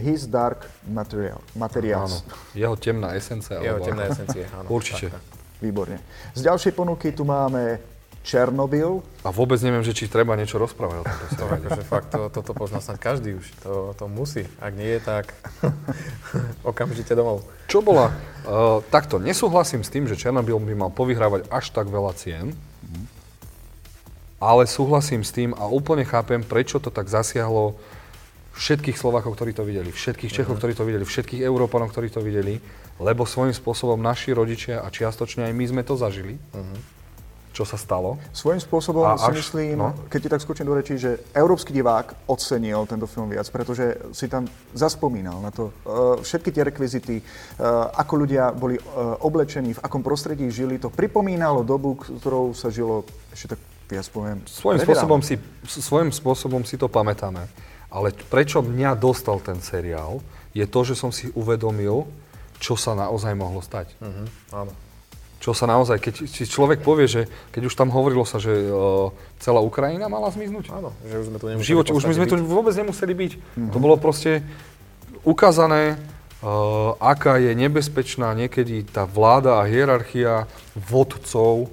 His Dark Material, Áno, Materials. jeho temná esencia. Jeho ako- esencie, áno. Určite. Tak, tak. Výborne. Z ďalšej ponuky tu máme Černobyl. A vôbec neviem, že či treba niečo rozprávať o tomto To, seriáli. akože fakt, to, toto pozná snad každý už. To, to musí. Ak nie je, tak okamžite domov. Čo bola? Uh, takto, nesúhlasím s tým, že Černobyl by mal povyhrávať až tak veľa cien, ale súhlasím s tým a úplne chápem, prečo to tak zasiahlo všetkých Slovákov, ktorí to videli, všetkých Čechov, ktorí to videli, všetkých Európanov, ktorí to videli, lebo svojím spôsobom naši rodičia a čiastočne aj my sme to zažili, čo sa stalo. Svojím spôsobom A si až- myslím, no. keď ti tak skočím do rečí, že európsky divák ocenil tento film viac, pretože si tam zaspomínal na to uh, všetky tie rekvizity, uh, ako ľudia boli uh, oblečení, v akom prostredí žili. To pripomínalo dobu, ktorou sa žilo, ešte tak viac poviem, Svojím spôsobom, si, svojím spôsobom si to pamätáme. Ale prečo mňa dostal ten seriál, je to, že som si uvedomil, čo sa naozaj mohlo stať. Mhm, áno. Čo sa naozaj, keď si človek povie, že keď už tam hovorilo sa, že uh, celá Ukrajina mala zmiznúť. Áno, že už sme tu V nemuseli živote, už my sme tu byť. vôbec nemuseli byť. To bolo proste ukázané, uh, aká je nebezpečná niekedy tá vláda a hierarchia vodcov,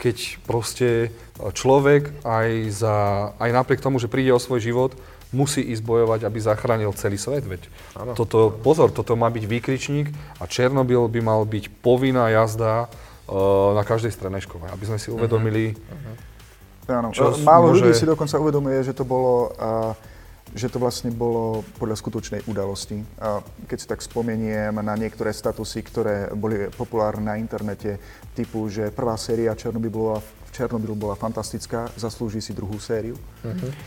keď proste človek aj, za, aj napriek tomu, že príde o svoj život, musí ísť bojovať, aby zachránil celý svet. Veď. Áno. Toto, pozor, toto má byť výkričník a Černobyl by mal byť povinná jazda uh, na každej strednej škole, aby sme si uvedomili, Áno, Čo e, málo môže- ľudí si dokonca uvedomuje, že to bolo, a, že to vlastne bolo podľa skutočnej udalosti. A keď si tak spomeniem na niektoré statusy, ktoré boli populárne na internete, typu, že prvá séria Černobyl bola, Černobyl bola fantastická, zaslúži si druhú sériu.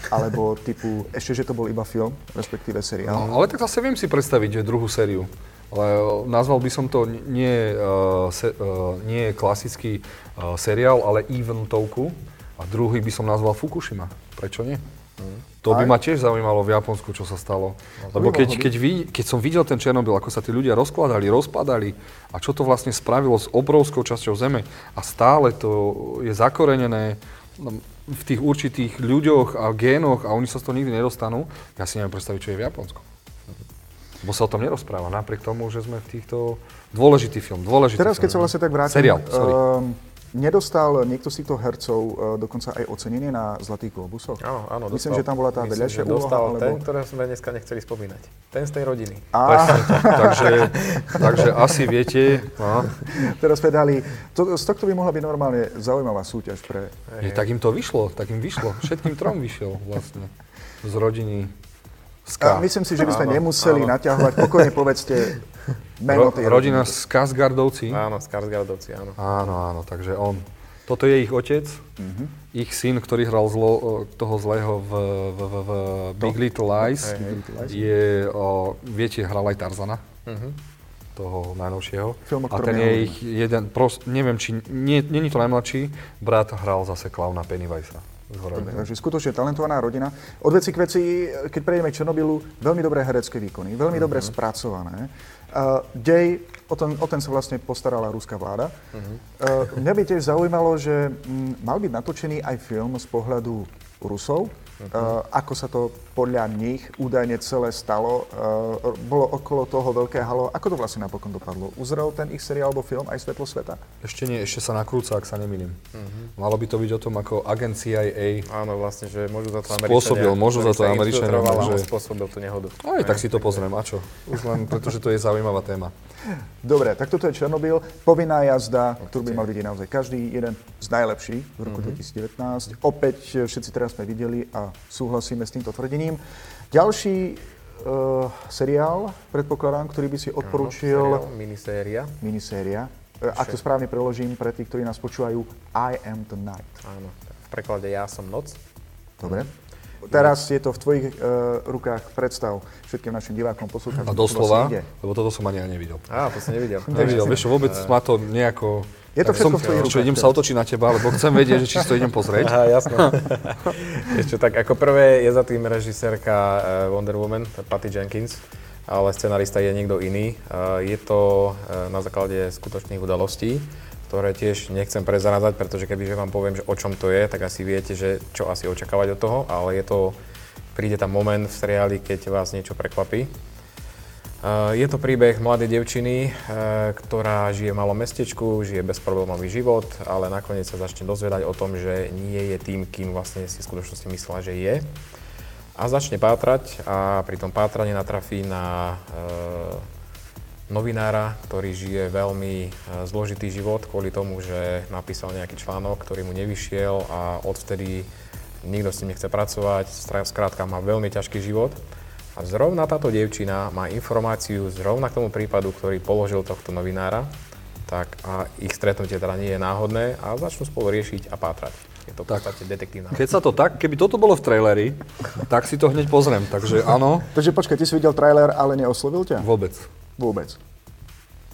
Alebo typu, ešte, že to bol iba film, respektíve seriál. No, ale tak zase viem si predstaviť že druhú sériu. Ale eh, nazval by som to nie, uh, se, uh, nie klasický uh, seriál, ale eventovku. A druhý by som nazval Fukushima. Prečo nie? To by ma tiež zaujímalo v Japonsku, čo sa stalo. No, Lebo keď, keď, vid, keď som videl ten Černobyl, ako sa tí ľudia rozkladali, rozpadali a čo to vlastne spravilo s obrovskou časťou Zeme a stále to je zakorenené no, v tých určitých ľuďoch a génoch a oni sa z toho nikdy nedostanú, ja si neviem predstaviť, čo je v Japonsku. Lebo sa o tom nerozpráva, napriek tomu, že sme v týchto... Dôležitý film, dôležitý Teraz, film. keď sa vlastne tak vrátim, Seriál, sorry. ehm, nedostal niekto z týchto hercov uh, dokonca aj ocenenie na Zlatých globusoch? Áno, áno, Myslím, dostal. že tam bola tá Myslím, vedľajšia úloha, dostal alebo- ten, ktorého sme dneska nechceli spomínať. Ten z tej rodiny. A takže, takže asi viete, no, teraz sme dali, to, z tohto by mohla byť normálne zaujímavá súťaž pre... je, tak im to vyšlo, tak im vyšlo. Všetkým trom vyšiel vlastne z rodiny A Ska. myslím si, že by sme Áno, nemuseli áno. naťahovať. Pokojne povedzte meno Ro, rodina. Skarsgardovci. Áno, Skarsgardovci, áno. Áno, áno, takže on. Toto je ich otec, ich syn, ktorý hral zlo, toho zlého v, v, v, v Big Little Lies, hej. je, o, viete, hral aj Tarzana, Mhm. toho najnovšieho. Film, A ten je ich jeden, pros, neviem, či, nie, nie je to najmladší, brat hral zase klauna Pennywise. Takže skutočne talentovaná rodina. Od veci k veci, keď prejdeme k Černobylu, veľmi dobré herecké výkony, veľmi dobre spracované. Dej, o ten, o ten sa vlastne postarala ruská vláda. Uh, mňa by tiež zaujímalo, že mal byť natočený aj film z pohľadu Rusov, Uh, ako sa to podľa nich údajne celé stalo. Uh, bolo okolo toho veľké halo. Ako to vlastne napokon dopadlo? Uzrel ten ich seriál alebo film aj Svetlo sveta? Ešte nie, ešte sa nakrúca, ak sa nemýlim. Malo by to byť o tom, ako agent CIA Áno, vlastne, že môžu za to Spôsobil, Američania. môžu za to Američania, môže. spôsobil tú nehodu. Aj tak si to pozriem, a čo? Už len preto, že to je zaujímavá téma. Dobre, tak toto je Černobyl. Povinná jazda, ktorú by mal vidieť naozaj každý, jeden z najlepších v roku 2019. Opäť e, všetci teraz sme videli a súhlasíme s týmto tvrdením. Ďalší uh, seriál, predpokladám, ktorý by si odporučil, Seriál, Miniséria. miniséria. E, Ak to správne preložím pre tých, ktorí nás počúvajú, I am the night. Áno, v preklade Ja som noc. Dobre. Teraz je to v tvojich uh, rukách. Predstav všetkým našim divákom, poslucháčom. A doslova, vlastne lebo toto som ani ja nevidel. Á, to som nevidel. Nevidel, vieš, vôbec ma to nejako... Je to tak všetko som, v tvojich čo, rukách idem sa otočiť na teba, lebo chcem vedieť, že či si to idem pozrieť. Aha, jasné. Ešte tak, ako prvé je za tým režisérka eh, Wonder Woman, Patty Jenkins, ale scenarista je niekto iný. Eh, Je to eh, na základe skutočných udalostí, ktoré tiež nechcem prezrádzať, pretože kebyže vám poviem, že o čom to je, tak asi viete, že čo asi očakávať od toho, ale je to, príde tam moment v seriáli, keď vás niečo prekvapí. Uh, Je to príbeh mladej devčiny, uh, ktorá žije v malom mestečku, žije bezproblémový život, ale nakoniec sa začne dozvedať o tom, že nie je tým, kým vlastne si v skutočnosti myslela, že je. A začne pátrať a pri tom pátraní natrafí na uh, novinára, ktorý žije veľmi zložitý život kvôli tomu, že napísal nejaký článok, ktorý mu nevyšiel a odvtedy nikto s ním nechce pracovať, skrátka má veľmi ťažký život. A zrovna táto dievčina má informáciu zrovna k tomu prípadu, ktorý položil tohto novinára, tak a ich stretnutie teda nie je náhodné a začnú spolu riešiť a pátrať. Je to v podstate detektívna. Keď sa to tak, keby toto bolo v traileri, tak si to hneď pozriem. Takže áno, Takže počkaj, ty si videl trailer, ale neoslovil ťa? vôbec. Vôbec.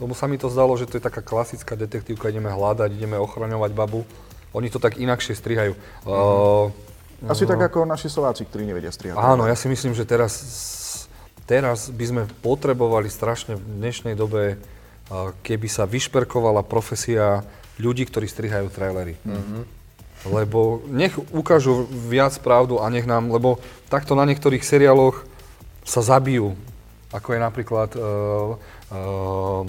Lebo sa mi to zdalo, že to je taká klasická detektívka, ideme hľadať, ideme ochraňovať babu. Oni to tak inakšie strihajú. Uh, Asi tak ako naši Slováci, ktorí nevedia strihať. áno, ja si myslím, že teraz, teraz by sme potrebovali strašne v dnešnej dobe, keby sa vyšperkovala profesia ľudí, ktorí strihajú trailery. Lebo nech ukážu viac pravdu a nech nám, lebo takto na niektorých seriáloch sa zabijú, ako je napríklad uh, uh,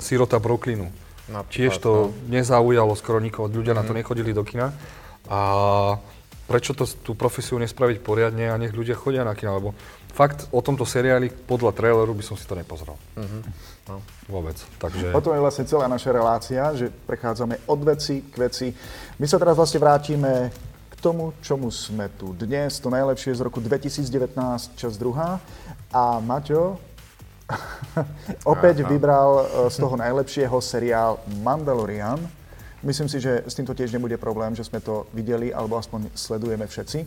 Sirota Brooklynu. Napríklad, Tiež to nezaujalo skoro nikoho, ľudia na to nechodili do kina. A prečo to, tú profesiu nespraviť poriadne a nech ľudia chodia na kina, lebo fakt o tomto seriáli podľa traileru by som si to nepozrel. No. Vôbec. Takže... O tom je vlastne celá naša relácia, že prechádzame od veci k veci. My sa teraz vlastne vrátime k tomu, čomu sme tu dnes. To najlepšie z roku 2019, čas druhá. A Maťo opäť Aha. vybral e, z toho najlepšieho seriál Mandalorian. Myslím si, že s týmto tiež nebude problém, že sme to videli, alebo aspoň sledujeme všetci.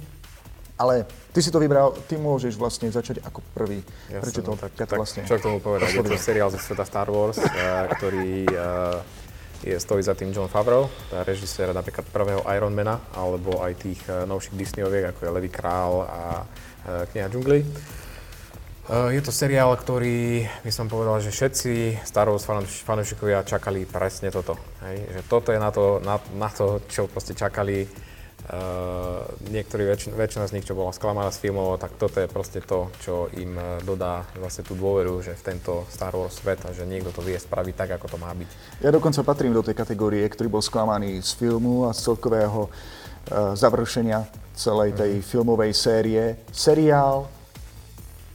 Ale ty si to vybral, ty môžeš vlastne začať ako prvý. Jasné, Prečo to no, tak, tak, vlastne... čo k tomu povedať? Je to seriál zo sveta Star Wars, eh, ktorý eh, je, stojí za tým John Favreau, režisér napríklad prvého Ironmana, alebo aj tých eh, novších Disneyoviek, ako je Levý král a Kniha džungli. Eh, Je to seriál, ktorý by som povedal, že všetci Star Wars fan- fanúšikovia čakali presne toto. Hej? Že toto je na to, na, na to, čo proste čakali Uh, niektorí, väč- väčšina z nich, čo bola sklamaná z filmov, tak toto je proste to, čo im uh, dodá vlastne tú dôveru, že v tento Star Wars svet a že niekto to vie spraviť tak, ako to má byť. Ja dokonca patrím do tej kategórie, ktorý bol sklamaný z filmu a z celkového uh, završenia celej tej mm. filmovej série. Seriál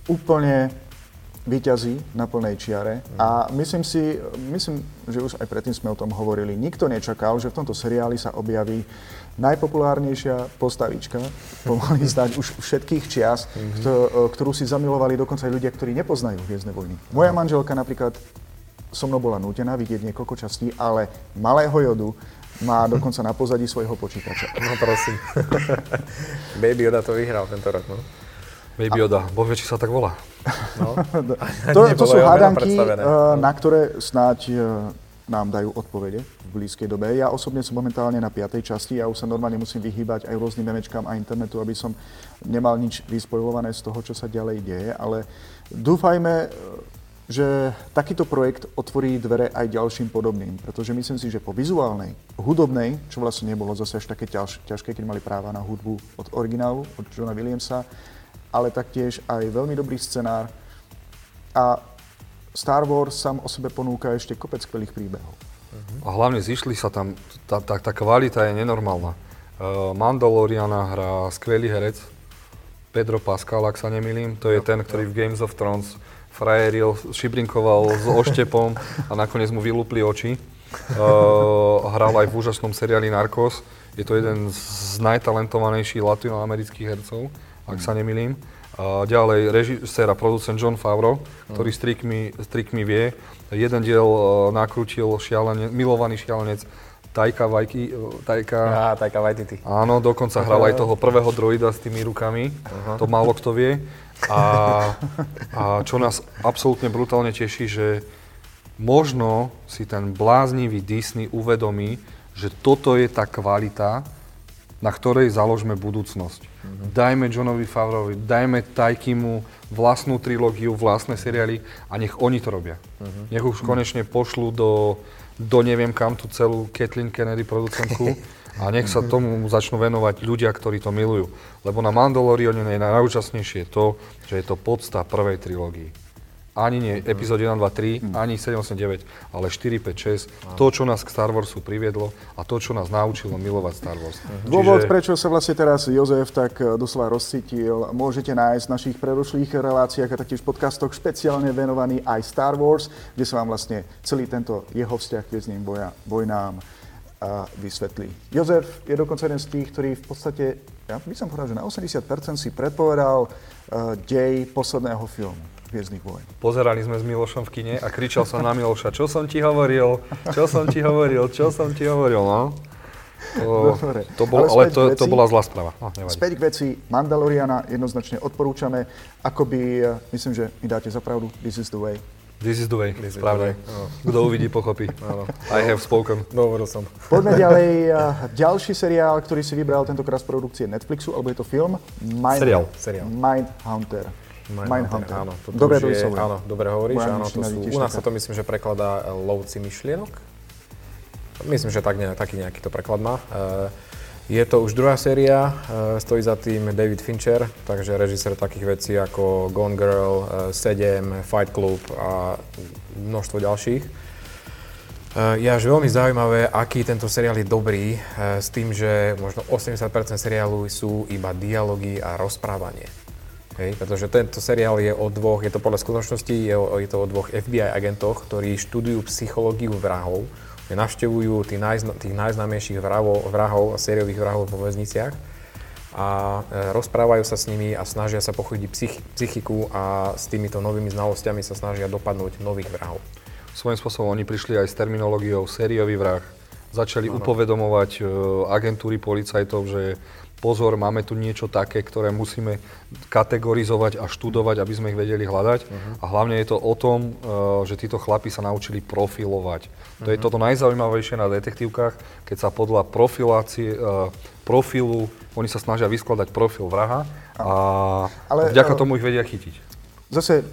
úplne vyťazí na plnej čiare a myslím si, myslím, že už aj predtým sme o tom hovorili, nikto nečakal, že v tomto seriáli sa objaví najpopulárnejšia postavička, pomaly zdať už všetkých čias, mm-hmm. ktorú si zamilovali dokonca aj ľudia, ktorí nepoznajú Hviezdne vojny. Moja manželka napríklad so mnou bola nútená vidieť niekoľko častí, ale malého jodu má dokonca na pozadí svojho počítača. No prosím. Baby Yoda to vyhral tento rok, no. Baby Yoda, boh vie, či sa tak volá. No. to, to sú hádanky, eh, na ktoré snáď eh, nám dajú odpovede v blízkej dobe. Ja osobne som momentálne na 5. časti, ja už sa normálne musím vyhýbať aj rôznym memečkám a internetu, aby som nemal nič vyspojované z toho, čo sa ďalej deje, ale dúfajme, že takýto projekt otvorí dvere aj ďalším podobným, pretože myslím si, že po vizuálnej, hudobnej, čo vlastne nebolo zase až také ťaž, ťažké, keď mali práva na hudbu od originálu, od Johna Williamsa, ale taktiež aj veľmi dobrý scenár a Star Wars sám o sebe ponúka ešte kopec skvelých príbehov. A hlavne zišli sa tam, tá, tá, tá kvalita je nenormálna. Uh, Mandaloriana hrá skvelý herec, Pedro Pascal, ak sa nemýlim, to je ten, ktorý v Games of Thrones frajeril, šibrinkoval s oštepom a nakoniec mu vylúpli oči. Uh, hral aj v úžasnom seriáli Narcos. Je to jeden z najtalentovanejších latinoamerických hercov, ak sa nemýlim. A ďalej režisér a producent John Favreau, ktorý s trikmi, s trikmi vie. Jeden diel uh, nakrútil šialene, milovaný šialenec Taika Waiki, Taika... Á, Taika Waititi. Áno, dokonca hral aj toho prvého droida s tými rukami. Uh-huh. To málo kto vie. A, a čo nás absolútne brutálne teší, že možno si ten bláznivý Disney uvedomí, že toto je tá kvalita, na ktorej založme budúcnosť. Mm-hmm. Dajme Johnovi Favrovi, dajme Tajkimu vlastnú trilógiu, vlastné seriály a nech oni to robia. Mm-hmm. Nech už konečne pošlú do, do neviem kam tú celú Kathleen Kennedy producentku a nech sa tomu začnú venovať ľudia, ktorí to milujú. Lebo na Mandaloriane je najúčastnejšie to, že je to podsta prvej trilógii ani nie epizódy 1, 2, 3, ani 7, 8, 9, ale 4, 5, 6. To, čo nás k Star Warsu priviedlo a to, čo nás naučilo milovať Star Wars. Dôvod, Čiže... prečo sa vlastne teraz Jozef tak eh, doslova rozcítil, môžete nájsť v našich predošlých reláciách a taktiež podcastoch špeciálne venovaný aj Star Wars, kde sa vám vlastne celý tento jeho vzťah k viezným boja, vojnám a eh, vysvetlí. Jozef je dokonca jeden z tých, ktorý v podstate, ja by som povedal, že na 80% si predpovedal uh, dej posledného filmu. Hviezdnych vojen. Pozerali sme s Milošom v kine a kričal som na Miloša, čo som ti hovoril, čo som ti hovoril, čo som ti hovoril, no. To, Dobre. to, bol, ale, ale to, veci, to bola zlá správa. No, späť k veci Mandaloriana jednoznačne odporúčame. Akoby, myslím, že mi dáte za pravdu, this is the way. This is the way, This správne. No. Kto uvidí, pochopí. Áno. I have spoken. Dovolil som. Poďme ďalej. Ďalší seriál, ktorý si vybral tentokrát z produkcie Netflixu, alebo je to film? Mind, seriál. seriál. Mindhunter. Mindhunter. Áno, to dobre to je, áno, dobre hovoríš, áno, to sú, u nás sa to myslím, že prekladá eh, lovci myšlienok. Myslím, že tak, ne, taký nejaký to preklad má. Uh, je to už druhá séria, uh, stojí za tým David Fincher, takže režisér takých vecí ako Gone Girl, uh, 7, Fight Club a množstvo ďalších. Je až veľmi zaujímavé, aký tento seriál je dobrý, s tým, že možno 80% seriálu sú iba dialógy a rozprávanie. Hej, pretože tento seriál je o dvoch, je to podľa skutočnosti, je, o, je to o dvoch FBI agentoch, ktorí študujú psychológiu vrahov, navštevujú tých, najzna, tých najznámejších vrahov, vrahov a sériových vrahov vo väzniciach a e, rozprávajú sa s nimi a snažia sa pochodiť psych, psychiku a s týmito novými znalosťami sa snažia dopadnúť nových vrahov. Svojím spôsobom oni prišli aj s terminológiou sériový vrah, začali ano. upovedomovať e, agentúry policajtov, že pozor, máme tu niečo také, ktoré musíme kategorizovať a študovať, aby sme ich vedeli hľadať. Uh-huh. A hlavne je to o tom, uh, že títo chlapi sa naučili profilovať. Uh-huh. To je mhm. toto najzaujímavejšie na detektívkach, keď sa podľa profilácie, uh, profilu, oni sa snažia vyskladať profil vraha a Ale, vďaka uh, tomu ich vedia chytiť. Zase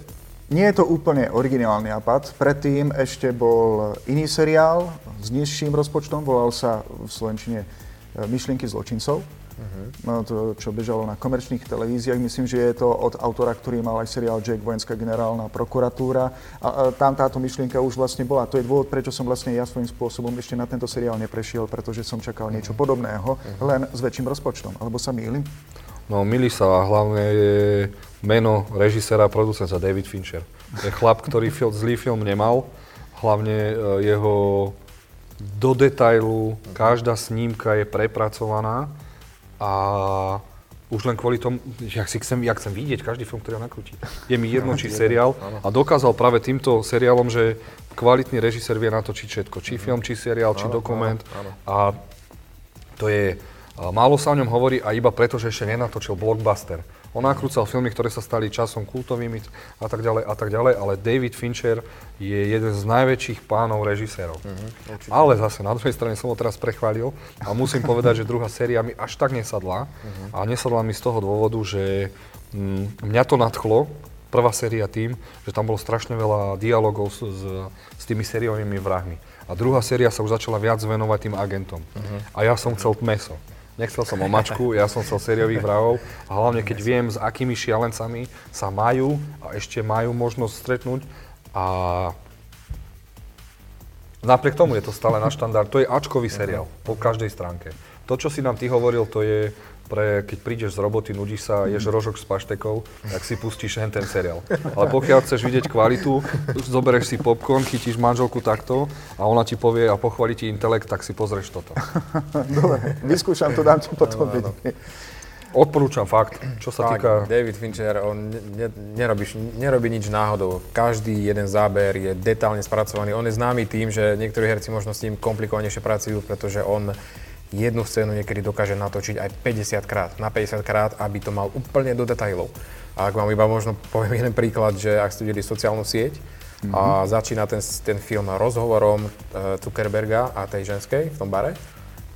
nie je to úplne originálny nápad. Predtým ešte bol iný seriál s nižším rozpočtom, volal sa v Slovenčine Myšlienky zločincov No, to, čo bežalo na komerčných televíziách. Myslím, že je to od autora, ktorý mal aj seriál Jack, vojenská generálna prokuratúra. A, a tam táto myšlienka už vlastne bola. To je dôvod, prečo som vlastne ja svojím spôsobom ešte na tento seriál neprešiel, pretože som čakal niečo podobného, len s väčším rozpočtom. Alebo sa mýlim? No, milí sa a hlavne je meno režiséra a producenta David Fincher. Je chlap, ktorý fil, zlý film nemal, hlavne e, jeho do detailu, každá snímka je prepracovaná a už len kvôli tomu, že ja, si chcem, ja chcem vidieť každý film, ktorý ho nakrúti. Je mi jedno, či seriál a dokázal práve týmto seriálom, že kvalitný režisér vie natočiť všetko. Či film, či seriál, či dokument. A to je, málo sa o ňom hovorí a iba preto, že ešte nenatočil blockbuster. On nakrúcal filmy, ktoré sa stali časom kultovými a tak ďalej a tak ďalej, ale David Fincher je jeden z najväčších pánov režisérov. Mhm, ale zase na druhej strane som ho teraz prechválil a musím povedať, že druhá séria mi až tak nesadla a nesadla mi z toho dôvodu, že mm, mňa to nadchlo, prvá séria tým, že tam bolo strašne veľa dialogov s, s, s tými sériovými vrahmi. A druhá séria sa už začala viac venovať tým agentom. A ja som chcel meso. Nechcel som omačku, ja som chcel sériových vrahov a hlavne keď viem, s akými šialencami sa majú a ešte majú možnosť stretnúť a napriek tomu je to stále na štandard. To je Ačkový seriál po každej stránke. To, čo si nám ty hovoril, to je pre, keď prídeš z roboty, nudíš sa, ješ rožok s paštekou, tak si pustíš hen ten seriál. Ale pokiaľ chceš vidieť kvalitu, zoberieš si popcorn, chytíš manželku takto a ona ti povie a pochváli ti intelekt, tak si pozrieš toto. Dobre, vyskúšam to, dám ti potom vedieť. Odporúčam fakt, čo sa Tak, týka... David Fincher, on ne, ne, nerobí, nerobí nič náhodou. Každý jeden záber je detálne spracovaný. On je známy tým, že niektorí herci možno s ním komplikovanejšie pracujú, pretože on jednu scénu niekedy dokáže natočiť aj 50 krát, na 50 krát, aby to mal úplne do detailov. A ak vám iba možno poviem jeden príklad, že ak ste videli sociálnu sieť, a začína ten, ten film rozhovorom e, Zuckerberga a tej ženskej v tom bare,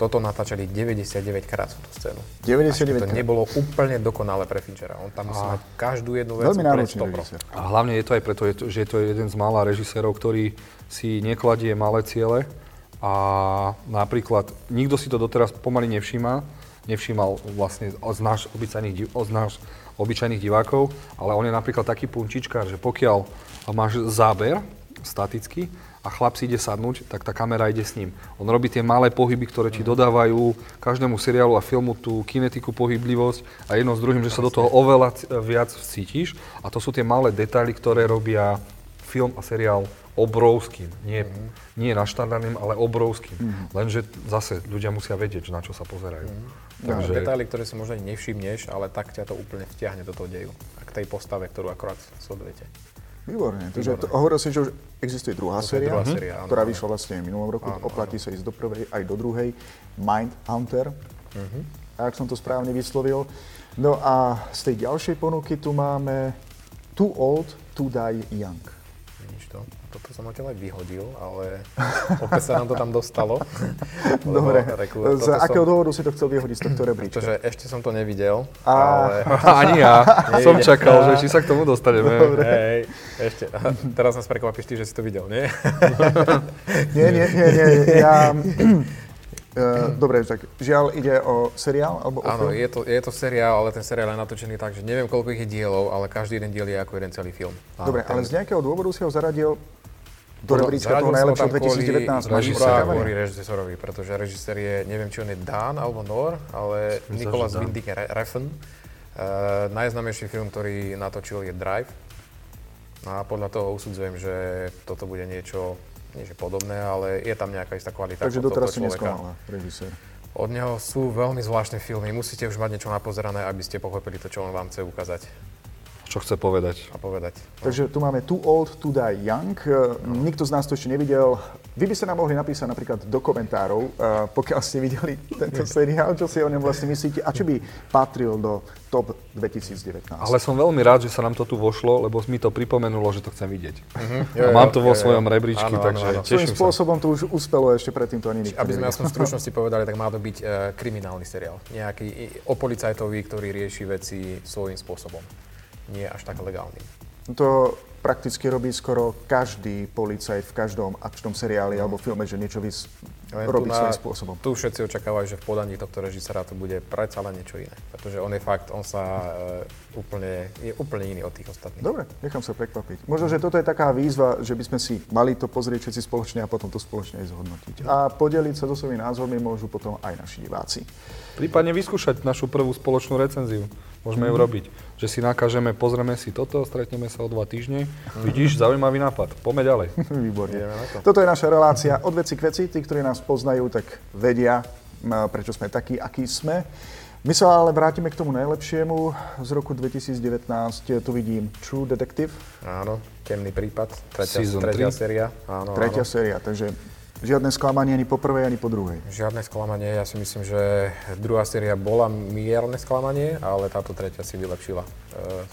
toto natáčali 99 krát tú scénu. 99 To krát. nebolo úplne dokonalé pre Finchera. On tam musí mať každú jednu vec Veľmi úplne náročný. A hlavne je to aj preto, to- že je to jeden z mála režisérov, ktorý si nekladie malé ciele a napríklad nikto si to doteraz pomaly nevšíma, nevšímal vlastne z náš obyčajných, náš obyčajných divákov, ale on je napríklad taký punčičkár, že pokiaľ máš záber staticky a chlap si ide sadnúť, tak tá kamera ide s ním. On robí tie malé pohyby, ktoré ti dodávajú každému seriálu a filmu tú kinetiku, pohyblivosť a jedno s druhým, že sa do toho oveľa viac cítiš. A to sú tie malé detaily, ktoré robia film a seriál obrovským. Nie, nie naštandardným, ale obrovským. Lenže zase ľudia musia vedieť, že na čo sa pozerajú. Takže... Takže Detaily, ktoré si možno ani nevšimneš, ale tak ťa to úplne vtiahne do toho deju. A k tej postave, ktorú akorát sledujete. Výborne. Takže to, hovoril si, že už existuje druhá je séria, druhá séria, áno, ktorá áno. vyšla vlastne v minulom roku. Áno, Oplatí sa ísť do prvej aj do druhej. Mind Hunter. Mhm. Ak som to správne vyslovil. No a z tej ďalšej ponuky tu máme Too Old to Die Young. To? Toto som odtiaľ aj vyhodil, ale opäť sa nám to tam dostalo. Dobre. Reku, Z akého som, dôvodu si to chcel vyhodiť z tohto rebríčka? Pretože ešte som to nevidel, A- ale... ani ja som Nejde. čakal, že či sa k tomu dostaneme. Hej, ešte. Teraz nás prekvapíš ty, že si to videl, nie? Nie, nie, nie, nie. Ja... Eh, Dobre, tak žiaľ ide o seriál alebo o Áno, film? je to, je to seriál, ale ten seriál je natočený tak, že neviem, koľko ich je dielov, ale každý jeden diel je ako jeden celý film. A Dobre, ten- ale z nejakého dôvodu si ho zaradil do rebríčka toho najlepšieho tam kvôli 2019. Máš režisérovi, pretože režisér je, neviem, či on je Dán alebo Nor, ale Myslím. Winding Re- Refn. Uh, najznámejší film, ktorý natočil je Drive. A podľa toho usudzujem, že toto bude niečo, nie že podobné, ale je tam nejaká istá kvalita. Takže doteraz si nesklamal režisér. Od neho sú veľmi zvláštne filmy. Musíte už mať niečo napozerané, aby ste pochopili to, čo on vám chce ukázať Čo chce povedať? a povedať. Takže tu máme Too Old to Die Young. Eh, Nikto z nás to ešte nevidel. Vy by ste nám mohli napísať napríklad do komentárov, eh, pokiaľ ste videli tento seriál, čo si o ňom vlastne myslíte a či by patril do top 2019. Ale som veľmi rád, že sa nám to tu vošlo, lebo mi to pripomenulo, že to chcem vidieť. Jo, A jo, mám to vo jo, jo. svojom rebríčku, Áno, áno, takže áno. Svojím teším sa. spôsobom to už uspelo ešte predtým, to ani nikto Aby sme aspoň v stručnosti povedali, tak má to byť e, kriminálny seriál. Nejaký o policajtovi, ktorý rieši veci svojím spôsobom. Nie až tak legálnym. To prakticky robí skoro každý policajt v každom akčnom seriáli alebo filme, že niečo vys- robiť tu na- svojím spôsobom. Tu všetci očakávajú, že v podaní tohto režisera to bude predsa len niečo iné. Pretože on je fakt, on sa e, úplne, je úplne iný od tých ostatných. Dobre, nechám sa prekvapiť. Možno, že toto je taká výzva, že by sme si mali to pozrieť všetci spoločne a potom to spoločne aj zhodnotiť. A podeliť sa so svojimi názormi môžu potom aj naši diváci. Prípadne vyskúšať našu prvú spoločnú recenziu. Môžeme ju robiť. Že si nakážeme, pozrieme si toto, stretneme sa o dva týždne. Vidíš, zaujímavý nápad. Poďme ďalej. Výborne. Ideme na to. Toto je naša relácia od veci k veci. Tí, ktorí nás poznajú, tak vedia, prečo sme takí, akí sme. My sa ale vrátime k tomu najlepšiemu z roku 2019. Tu vidím True Detective, Áno, temný prípad, tretia, Season tretia séria. Áno, tretia áno. séria, takže žiadne sklamanie ani po prvej, ani po druhej. Žiadne sklamanie, ja si myslím, že druhá séria bola mierne sklamanie, ale táto tretia si vylepšila e,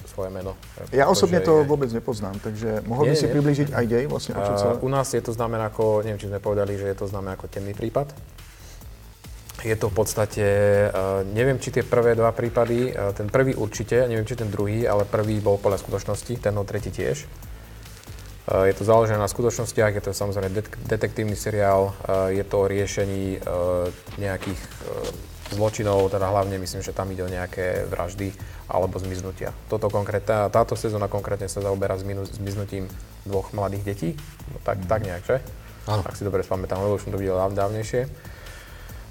svoje meno. Ja osobne to je- vôbec nepoznám, takže mohol by Nie, si nie. priblížiť aj dej, vlastne A u nás je to známe ako, neviem, či sme povedali, že je to známe ako temný prípad. Je to v podstate, uh, neviem, či tie prvé dva prípady, uh, ten prvý určite, neviem, či ten druhý, ale prvý bol podľa skutočnosti, ten tretí tiež. Uh, je to založené na skutočnostiach, je to samozrejme det- detektívny seriál, uh, je to o riešení uh, nejakých zločinov, teda hlavne myslím, že tam ide o nejaké vraždy alebo zmiznutia. Toto konkrétne, táto sezóna konkrétne sa zaoberá zmiznutím dvoch mladých detí, no, tak, tak nejak, že? Áno. Ak si dobre spamätám, lebo už som to videl dáv- dávnejšie.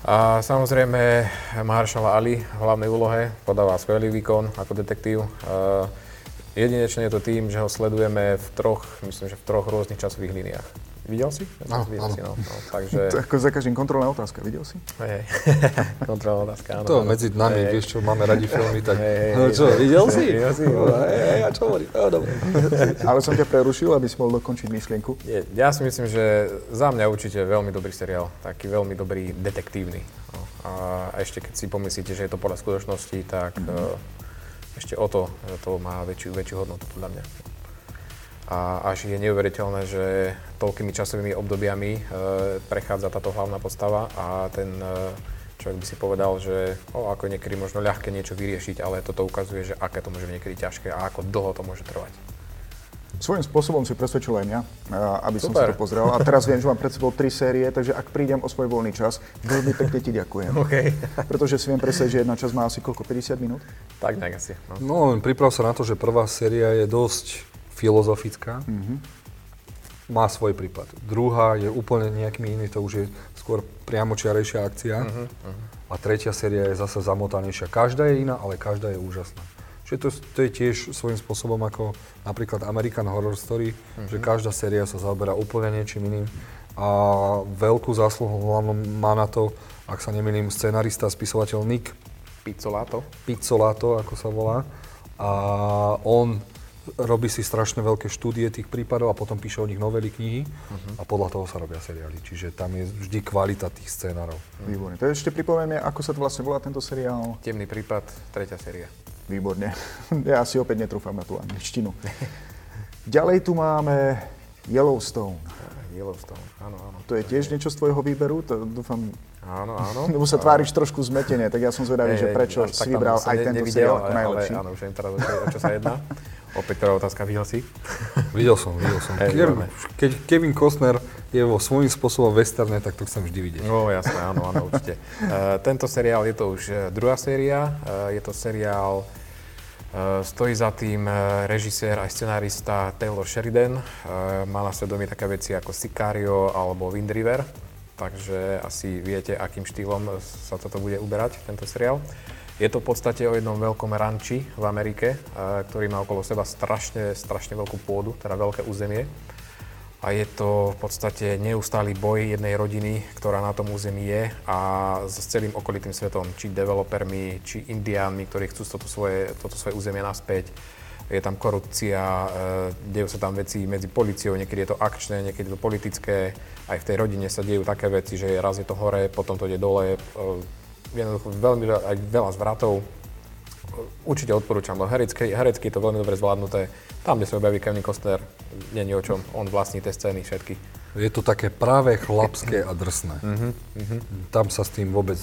A samozrejme Marshall Ali v hlavnej úlohe podáva skvelý výkon ako detektív. Uh, jedinečne je to tým, že ho sledujeme v troch, myslím, že v troch rôznych časových líniách. Videl si? Áno, Videl áno. si, no, no, To takže... je ako za každým kontrolná otázka, videl si? Hej, kontrolná otázka, áno. To áno. medzi nami, Hej, vieš čo, máme radi filmy, tak... Hej, No čo, hej. videl si? Videl si? No, hej, hej, a čo hovorí? No, dobre. Ale som ťa prerušil, aby si mohol dokončiť myšlienku. Je, ja si myslím, že za mňa určite veľmi dobrý seriál, taký veľmi dobrý detektívny. No. A ešte keď si pomyslíte, že je to podľa skutočnosti, tak mm-hmm. Ešte o to, že to má väčšiu, väčšiu hodnotu podľa mňa. A až je neuveriteľné, že toľkými časovými obdobiami uh, prechádza táto hlavná postava a ten uh, človek by si povedal, že o, ako je niekedy možno ľahké niečo vyriešiť, ale toto ukazuje, že aké to môže byť niekedy ťažké a ako dlho to môže trvať. Svojím spôsobom si presvedčil aj mňa, aby som Super. si to pozrel. A teraz viem, že mám pred sebou tri série, takže ak prídem o svoj voľný čas, veľmi pekne ti ďakujem. OK. Pretože si viem predstaviť, že jedna časť má asi koľko, 50 minút? tak nejak asi. No. No, len priprav sa na to, že prvá séria je dosť filozofická. Má svoj prípad. Druhá je úplne nejakými iný, to už je skôr priamočiarejšia akcia. A tretia séria je zase zamotanejšia. Každá je iná, ale každá je úžasná. Čiže to, to je tiež svojím spôsobom ako napríklad American Horror Story, že každá séria sa zaoberá úplne niečím iným. A veľkú zásluhu hlavne má na to, ak sa nemýlim, scenarista, spisovateľ Nick Pizzolato. Pizzolato, ako sa volá. A on robí si strašne veľké štúdie tých prípadov a potom píše o nich novely, knihy a podľa toho sa robia seriály. Čiže tam je vždy kvalita tých scénarov. Výborne. To ešte pripovieme, ako sa to vlastne volá tento seriál. Temný prípad, tretia séria. Výborne. Ja si opäť netrúfam na tú angličtinu. Ďalej tu máme Yellowstone. Yellowstone, áno, áno. To je tiež niečo z tvojho výberu? To dúfam, Áno, áno. lebo sa tváriš trošku zmetene, tak ja som zvedavý, že prečo až tak si vybral aj tento nevidel, seriál ako najlepší. Ale, áno, už viem teraz, o čo, sa jedná. Opäť prvá otázka, videl si? Videl som, videl som. Kevin Costner je vo svojím spôsobom westerne, tak to chcem vždy vidieť. No jasné, áno, áno, určite. Uh, tento seriál je to už eh, druhá séria. Uh, je to seriál, stojí za tým režisér aj scenárista Taylor Sheridan. Má na svedomí také veci ako Sicario alebo Wind River. Takže asi viete, akým štýlom sa toto bude uberať, tento seriál. Je to v podstate o jednom veľkom ranči v Amerike, ktorý má okolo seba strašne, strašne veľkú pôdu, teda veľké územie a je to v podstate neustály boj jednej rodiny, ktorá na tom území je a s celým okolitým svetom, či developermi, či indiánmi, ktorí chcú toto svoje, toto svoje územie naspäť. Je tam korupcia, e, dejú sa tam veci medzi policiou, niekedy je to akčné, niekedy je to politické. Aj v tej rodine sa dejú také veci, že raz je to hore, potom to ide dole. E, jednoducho veľmi aj veľa zvratov. Určite odporúčam, lebo herecky, herecky je to veľmi dobre zvládnuté. Tam, kde sa objaví Kevin Costner, nie je o čom. On vlastní tie scény všetky. Je to také práve chlapské a drsné. Tam sa s tým vôbec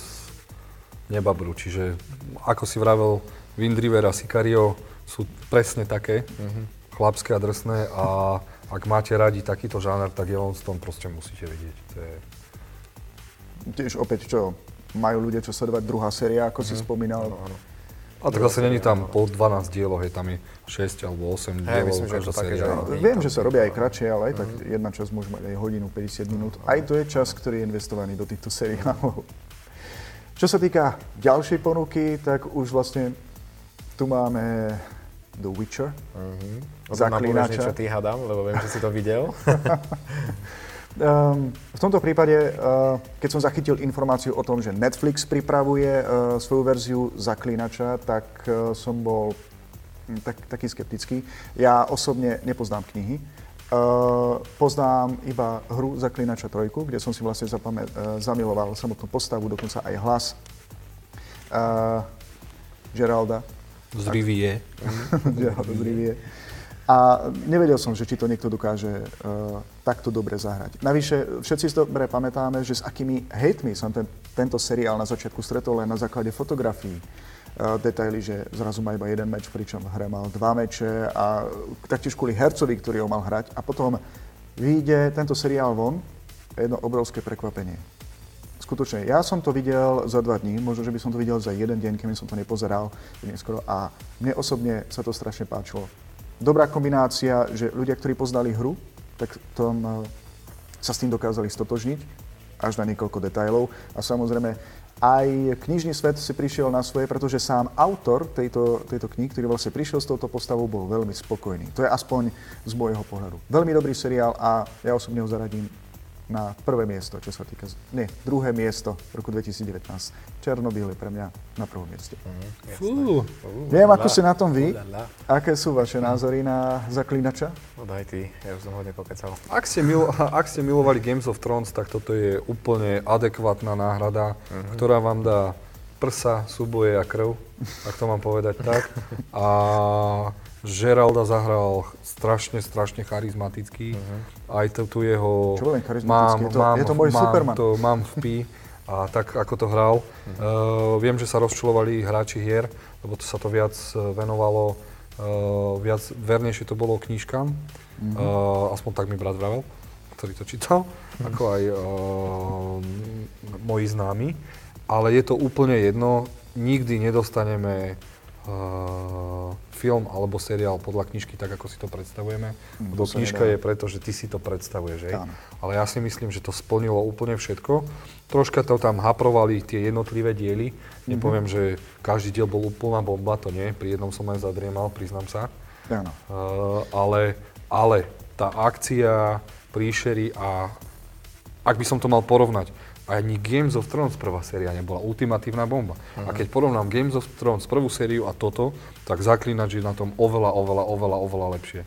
nebabrú. Čiže ako si vravel, Wind River a Sicario sú presne také, chlapské a drsné a ak máte radi takýto žáner, tak Yellowstone proste musíte vidieť. To je Tiež opäť, čo majú ľudia čo sledovať druhá séria, ako si spomínal. Áno, áno. A tak zase není tam po 12 dielov, je tam je 6 alebo 8 dielov myslím, že to také, že- No, viem, že sa robia aj kratšie, ale aj tak jedna časť môže mať aj hodinu 50 minút. Aj to je čas, ktorý je investovaný do týchto seriálov. Čo sa týka ďalšej ponuky, tak už vlastne tu máme The Witcher. Povieš Zaklínača. niečo ty hádam, lebo viem, že si to videl. Um, v tomto prípade, uh, keď som zachytil informáciu o tom, že Netflix pripravuje uh, svoju verziu Zaklínača, tak uh, som bol hm, tak, taký skeptický. Ja osobne nepoznám knihy. Uh, poznám iba hru Zaklínača 3, kde som si vlastne zapamä- uh, zamiloval samotnú postavu, dokonca aj hlas uh, Geralda. Z Rivie. Geralda z Rivie. A nevedel som, že či to niekto dokáže uh, takto dobre zahrať. Navyše, všetci si dobre pamätáme, že s akými hejtmi som ten, tento seriál na začiatku stretol len na základe fotografií. Uh, detaily, že zrazu má iba jeden meč, pričom v hre mal dva meče a taktiež kvôli hercovi, ktorý ho mal hrať. A potom vyjde tento seriál von, jedno obrovské prekvapenie. Skutočne, ja som to videl za dva dní, možno, že by som to videl za jeden deň, keby som to nepozeral neskoro a mne osobne sa to strašne páčilo. Dobrá kombinácia, že ľudia, ktorí poznali hru, tak tom, eh, sa s tým dokázali stotožniť až na niekoľko detajlov a samozrejme aj knižný svet si prišiel na svoje, pretože sám autor tejto, tejto knihy, ktorý vlastne prišiel s touto postavou, bol veľmi spokojný. To je aspoň z môjho pohľadu. Veľmi dobrý seriál a ja osobne ho zaradím na prvé miesto, čo sa týka... Nie, druhé miesto v roku 2019. Černobyl je pre mňa na prvom mieste. Fú. Neviem, ako ste na tom vy. Ulala. Aké sú vaše názory na Zaklínača? No daj ty, ja už som hodne pokecal. Ak ste, milo, ak ste milovali Games of Thrones, tak toto je úplne adekvátna náhrada, ktorá vám dá prsa, súboje a krv, ak to mám povedať tak. A Geralda zahral strašne, strašne charizmatický. Aj tu, tu jeho... Čo veľmi charizmatický, je to- je to môj mám, Superman. To mám v pí. A tak, ako to hral. Uh, viem, že sa rozčulovali hráči hier, lebo to sa to viac eh, venovalo, uh, viac vernejšie to bolo knížkam. Uh, aspoň tak mi brat vravel, ktorý to čítal, ako aj uh, moji známi. Ale je to úplne jedno, nikdy nedostaneme film alebo seriál podľa knižky tak, ako si to predstavujeme. Mm, Lebo knižka je preto, že ty si to predstavuješ, hej? Ale ja si myslím, že to splnilo úplne všetko. Troška to tam haprovali tie jednotlivé diely. Nepoviem, že každý diel bol úplná bomba, to nie. Pri jednom som aj zadriemal, priznám sa. Áno. Uh, ale, ale tá akcia, príšery a ak by som to mal porovnať, ani Games of Thrones prvá séria nebola ultimatívna bomba. A keď porovnám Games of Thrones prvú sériu a toto, tak Zaklinač je na tom oveľa, oveľa, oveľa, oveľa lepšie.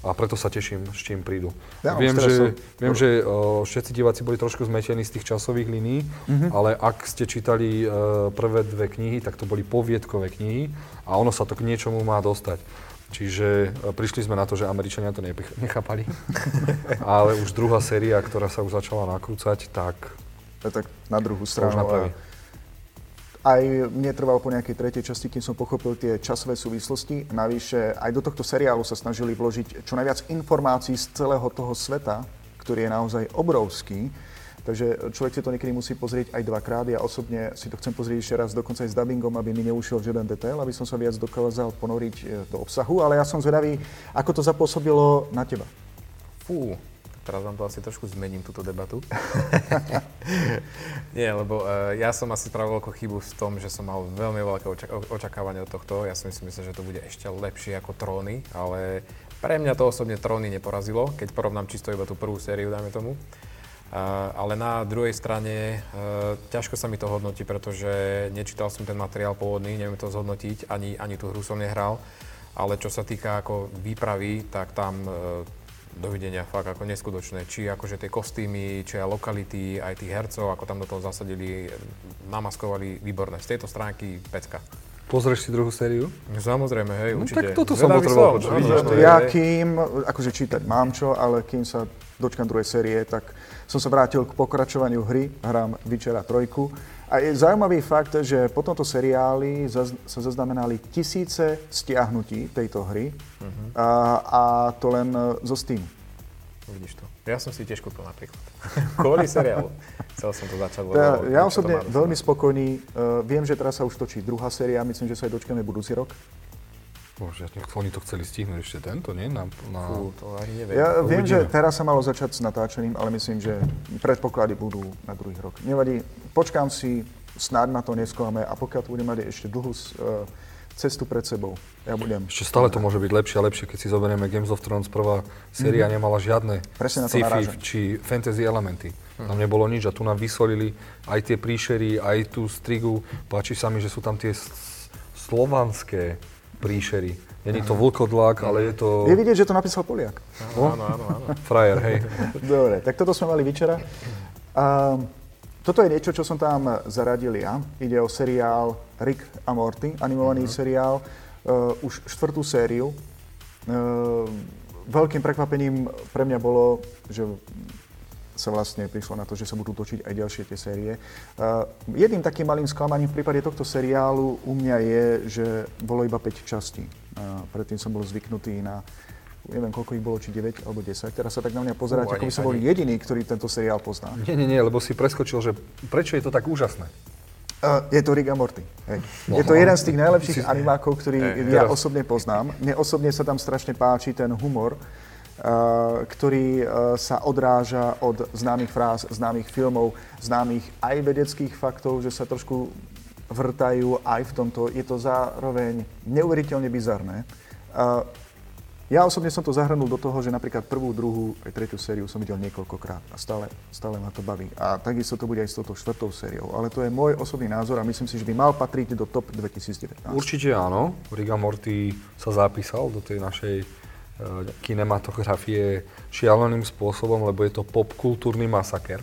A preto sa teším, s čím prídu. Ja, viem, že, viem, že uh, všetci diváci boli trošku zmetení z tých časových línií, ale ak ste čítali uh, prvé dve knihy, tak to boli poviedkové knihy a ono sa to k niečomu má dostať. Čiže uh, prišli sme na to, že Američania to nechápali. ale už druhá séria, ktorá sa už začala nakrúcať, tak To je tak na druhú to už stranu. napraví. Aj mne trvalo po nejakej tretej časti, kým som pochopil tie časové súvislosti. Navyše aj do tohto seriálu sa snažili vložiť čo najviac informácií z celého toho sveta, ktorý je naozaj obrovský. Takže človek si to niekedy musí pozrieť aj dvakrát. Ja osobne si to chcem pozrieť ešte raz, dokonca aj s dubbingom, aby mi neušiel žiaden detail, aby som sa viac dokázal ponoriť e, do obsahu. Ale ja som zvedavý, ako to zapôsobilo na teba. Fú, teraz vám to asi trošku zmením, túto debatu. Nie, lebo uh, ja som asi spravil veľkú chybu v tom, že som mal veľmi veľké očak- o- očakávanie od tohto. Ja som si myslel, že to bude ešte lepšie ako Tróny, ale pre mňa to osobne Tróny neporazilo, keď porovnám čisto iba tú prvú sériu, dajme tomu. Uh, ale na druhej strane uh, ťažko sa mi to hodnotí, pretože nečítal som ten materiál pôvodný, neviem to zhodnotiť, ani, ani tú hru som nehral. Ale čo sa týka ako výpravy, tak tam uh, dovidenia fakt ako neskutočné. Či akože tie kostýmy, či aj lokality, aj tých hercov, ako tam do toho zasadili, namaskovali výborné. Z tejto stránky pecka. Pozrieš si druhú sériu? Samozrejme, hej, No určite. tak toto som potreboval počuť, Ja kým, akože čítať mám čo, ale kým sa dočkam druhej série, tak som sa vrátil k pokračovaniu hry, hrám Vyčera trojku. A je zaujímavý fakt, že po tomto seriáli zaz, sa zaznamenali tisíce stiahnutí tejto hry a, a to len e, zo Steam. Vidíš to. Ja som si tiež kúpil napríklad. Kvôli seriálu. Chcel som to začať, lebo... Ja, ja osobne veľmi spokojný. Uh, viem, že teraz sa už točí druhá séria, myslím, že sa aj dočkáme budúci rok. Bože, oni to chceli stihnúť ešte tento, nie? Na, na... Fú, to ani neviem. Ja viem, že Uvidíme. teraz sa malo začať s natáčaním, ale myslím, že predpoklady budú na druhý rok. Nevadí, počkám si, snáď na to nesklame a pokiaľ to bude mať ešte dlhú uh, cestu pred sebou, ja budem. Ešte stále to môže byť lepšie a lepšie, keď si zoberieme Games of Thrones, prvá séria nemala žiadne. Presne na to sci-fi či fantasy elementy. Tam nebolo nič a tu nám vysolili aj tie príšery, aj tú strigu. Páči sa mi, že sú tam tie slovanské príšery. Není to vlkodlak, ale je to Je vidieť, že to napísal Poliak. Áno, áno, áno. frajer, hej. Dobre, tak toto sme mali včera. A, toto je niečo, čo som tam zaradil ja. Ide o seriál Rick a Morty, animovaný seriál, uh, už štvrtú sériu. Uh, veľkým prekvapením pre mňa bolo, že sa vlastne prišlo na to, že sa budú točiť aj ďalšie tie série. Uh, jedným takým malým sklamaním v prípade tohto seriálu u mňa je, že bolo iba 5 častí. Uh, predtým som bol zvyknutý na neviem koľko ich bolo, či 9 alebo 10. Teraz sa tak na mňa pozeráte, ako by som bol jediný, ktorý tento seriál pozná. Nie, nie, nie, lebo si preskočil, že prečo je to tak úžasné. Uh, je to Rick a Morty. Hej. Je to jeden z tých najlepších animákov, ktorý ja osobne poznám. Mne osobne sa tam strašne páči ten humor, ktorý uh, sa odráža od známych fráz, známych filmov, známych aj vedeckých faktov, že sa trošku vrtajú aj v tomto. Je to zároveň neuveriteľne bizarné. Uh, ja osobne som to zahrnul do toho, že napríklad prvú, druhú, aj tretiu sériu som videl niekoľkokrát a stále, stále ma to baví. A takisto to bude aj s touto štvrtou sériou. Ale to je môj osobný názor a myslím si, že by mal patriť do top 2019. Určite áno. Rick a Morty sa zapísal do tej našej kinematografie šialeným spôsobom, lebo je to popkultúrny masaker.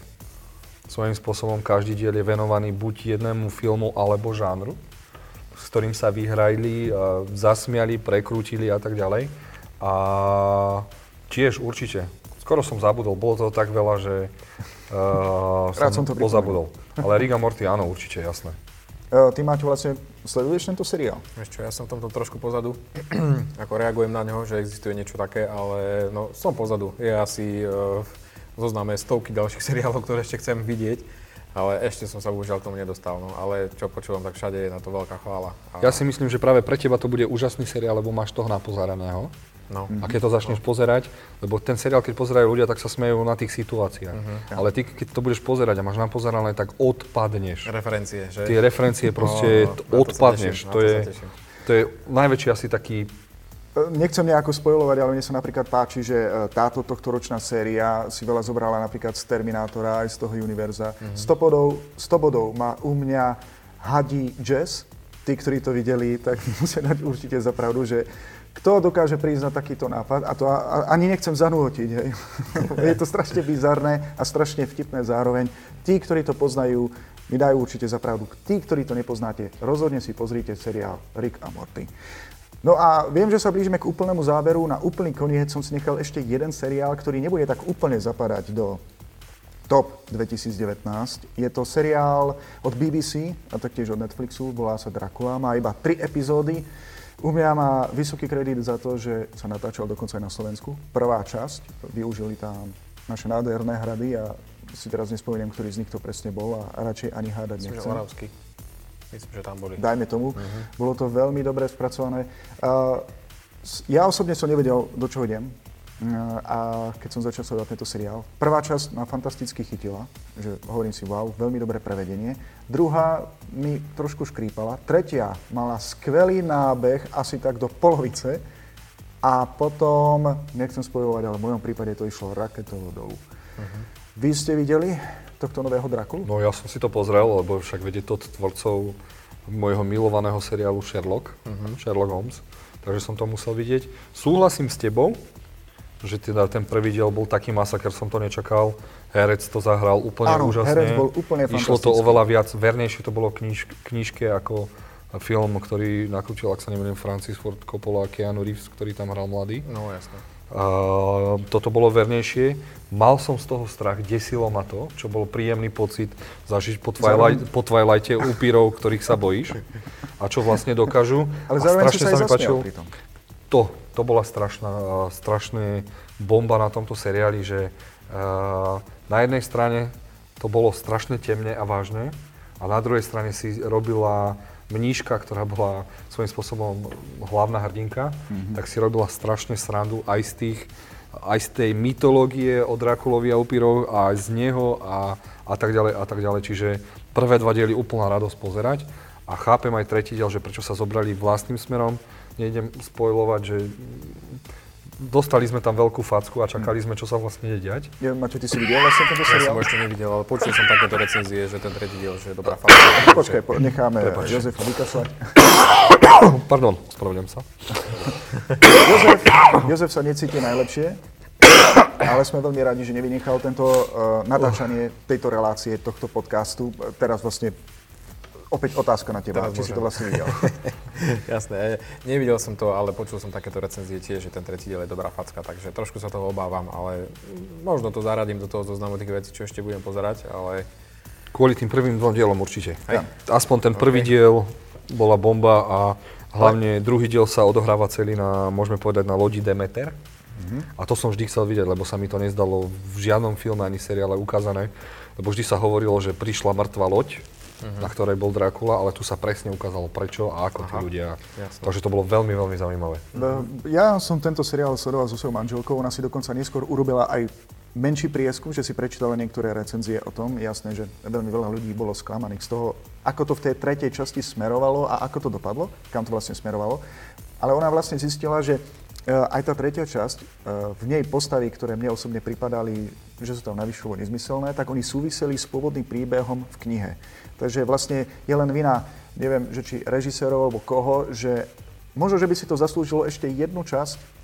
Svojím spôsobom každý diel je venovaný buď jednému filmu alebo žánru, s ktorým sa vyhrajli, uh, zasmiali, prekrútili a tak ďalej. A tiež určite. Skoro som zabudol, bolo toho tak veľa, že uh, Rád som to pozabudol. Ale Rick a Morty áno, určite, jasné. Uh, ty, Maťo, vlastne sleduješ tento seriál? Vieš čo, ja som v tomto trošku pozadu, ako reagujem na neho, že existuje niečo také, ale no, som pozadu. Je asi uh, zoznáme stovky ďalších seriálov, ktoré ešte chcem vidieť, ale ešte som sa bohužiaľ k tomu nedostal. No. Ale čo počúvam, tak všade je na to veľká chvála. A, Ja si myslím, že práve pre teba to bude úžasný seriál, lebo máš toho napozeraného. No, A keď to začneš pozerať, lebo ten seriál, keď pozerajú ľudia, tak sa smejú na tých situáciách. Ale ty, keď to budeš pozerať a máš napozerané, tak odpadneš. referencie, že? Tie referencie proste No, to sa odpadneš. teším, na To to je, teším. to je najväčší asi taký... Uh, Nechcem nejako spojovať, ale mne sa napríklad páči, že uh, táto tohtoročná séria si veľa zobrala napríklad z Terminátora aj z toho univerza. Mhm. 100 bodov, 100 bodov má u mňa Hadí Jazz. Tí, ktorí to videli, tak musia dať určite za pravdu, že kto dokáže prísť na takýto nápad, a to a, a, ani nechcem zanútiť, hej. je to strašne bizarné a strašne vtipné zároveň. Tí, ktorí to poznajú, mi dajú určite za pravdu. Tí, ktorí to nepoznáte, rozhodne si pozrite seriál Rick a Morty. No a viem, že sa blížime k úplnému záveru. Na úplný koniec som si nechal ešte jeden seriál, ktorý nebude tak úplne zapadať do top 2019. Je to seriál od BBC a taktiež od Netflixu, volá sa Dracula, má iba tri epizódy. U mňa má vysoký kredit za to, že sa natáčal dokonca aj na Slovensku. Prvá časť, využili tam naše nádherné hrady a si teraz nespomeniem, ktorý z nich to presne bol a radšej ani hádať Myslím, nechcem. Oravský. Myslím, že tam boli. Dajme tomu. Bolo to veľmi dobre spracované. Uh, ja osobne som nevedel, do čoho idem. A keď som začal sledovať tento seriál, prvá časť ma fantasticky chytila, že hovorím si, wow, veľmi dobré prevedenie. Druhá mi trošku škrípala. Tretia mala skvelý nábeh, asi tak do polovice. A potom, nechcem spojovať, ale v mojom prípade to išlo raketovou dolu. Vy ste videli tohto nového Drakulu? No ja som si to pozrel, lebo však vedie to od tvorcov môjho milovaného seriálu Sherlock, Sherlock Holmes, takže som to musel vidieť. Súhlasím s tebou, že teda ten prvý diel bol taký masaker, som to nečakal. Herec to zahral úplne Áno, úžasne. herec bol úplne Išlo to oveľa viac, vernejšie to bolo kniž, knižke ako film, ktorý nakrútil, ak sa neviem, Francis Ford Coppola a Keanu Reeves, ktorý tam hral mladý. No jasné. Uh, toto bolo vernejšie. Mal som z toho strach, desilo ma to, čo bol príjemný pocit zažiť po, Twilight, po Twilighte upírov, ktorých sa bojíš a čo vlastne dokážu. Ale a zároveň si strašne sa mi páčil to, to bola strašná, strašná bomba na tomto seriáli, že uh, na jednej strane to bolo strašne temné a vážne a na druhej strane si robila mníška, ktorá bola svojím spôsobom hlavná hrdinka, mm-hmm. tak si robila strašne srandu aj z tých aj z tej mytológie o Drakulovi a upírov a aj z neho a, a tak ďalej a tak ďalej. Čiže prvé dva diely úplná radosť pozerať a chápem aj tretí diel, že prečo sa zobrali vlastným smerom. Nejdem spojovať, že dostali sme tam veľkú facku a čakali sme, čo sa vlastne ide diať. Ja, Maťo, ty si videl vlastne tento seriál? Ja som ešte nevidel, ale počul som takéto recenzie, že ten tretí diel, že je dobrá facka. Počkaj, po, necháme Prepač. Jozefa vykašľať. Pardon, spravedlňujem sa. Jozef, Jozef sa necíti najlepšie, ale sme veľmi radi, že nevynechal tento uh, natáčanie tejto relácie, tohto podcastu. Teraz vlastne opäť otázka na teba, Teraz či môžem. si to vlastne videl. Jasné, nevidel som to, ale počul som takéto recenzie tiež, že ten tretí diel je dobrá facka, takže trošku sa toho obávam, ale možno to zaradím do toho zoznamu tých vecí, čo ešte budem pozerať, ale... Kvôli tým prvým dvom dielom určite. Hej. Aspoň ten prvý okay. diel bola bomba a hlavne druhý diel sa odohráva celý na, môžeme povedať, na lodi Demeter. Mm-hmm. A to som vždy chcel vidieť, lebo sa mi to nezdalo v žiadnom filme ani seriále ukázané. Lebo vždy sa hovorilo, že prišla mŕtva loď uh-huh. na ktorej bol Dracula, ale tu sa presne ukázalo prečo a ako Aha. tí ľudia. Jasne. Takže to bolo veľmi, veľmi zaujímavé. Ja som tento seriál sledoval so svojou manželkou, ona si dokonca neskôr urobila aj menší prieskum, že si prečítala niektoré recenzie o tom. Jasné, že veľmi veľa ľudí bolo sklamaných z toho, ako to v tej tretej časti smerovalo a ako to dopadlo, kam to vlastne smerovalo. Ale ona vlastne zistila, že e, aj tá tretia časť, e, v nej postavy, ktoré mne osobne pripadali, že sú tam navyšovo nezmyselné, tak oni súviseli s pôvodným príbehom v knihe. Takže vlastne je len vina, neviem, že či režisérov alebo koho, že možno, že by si to zaslúžilo ešte jednu časť,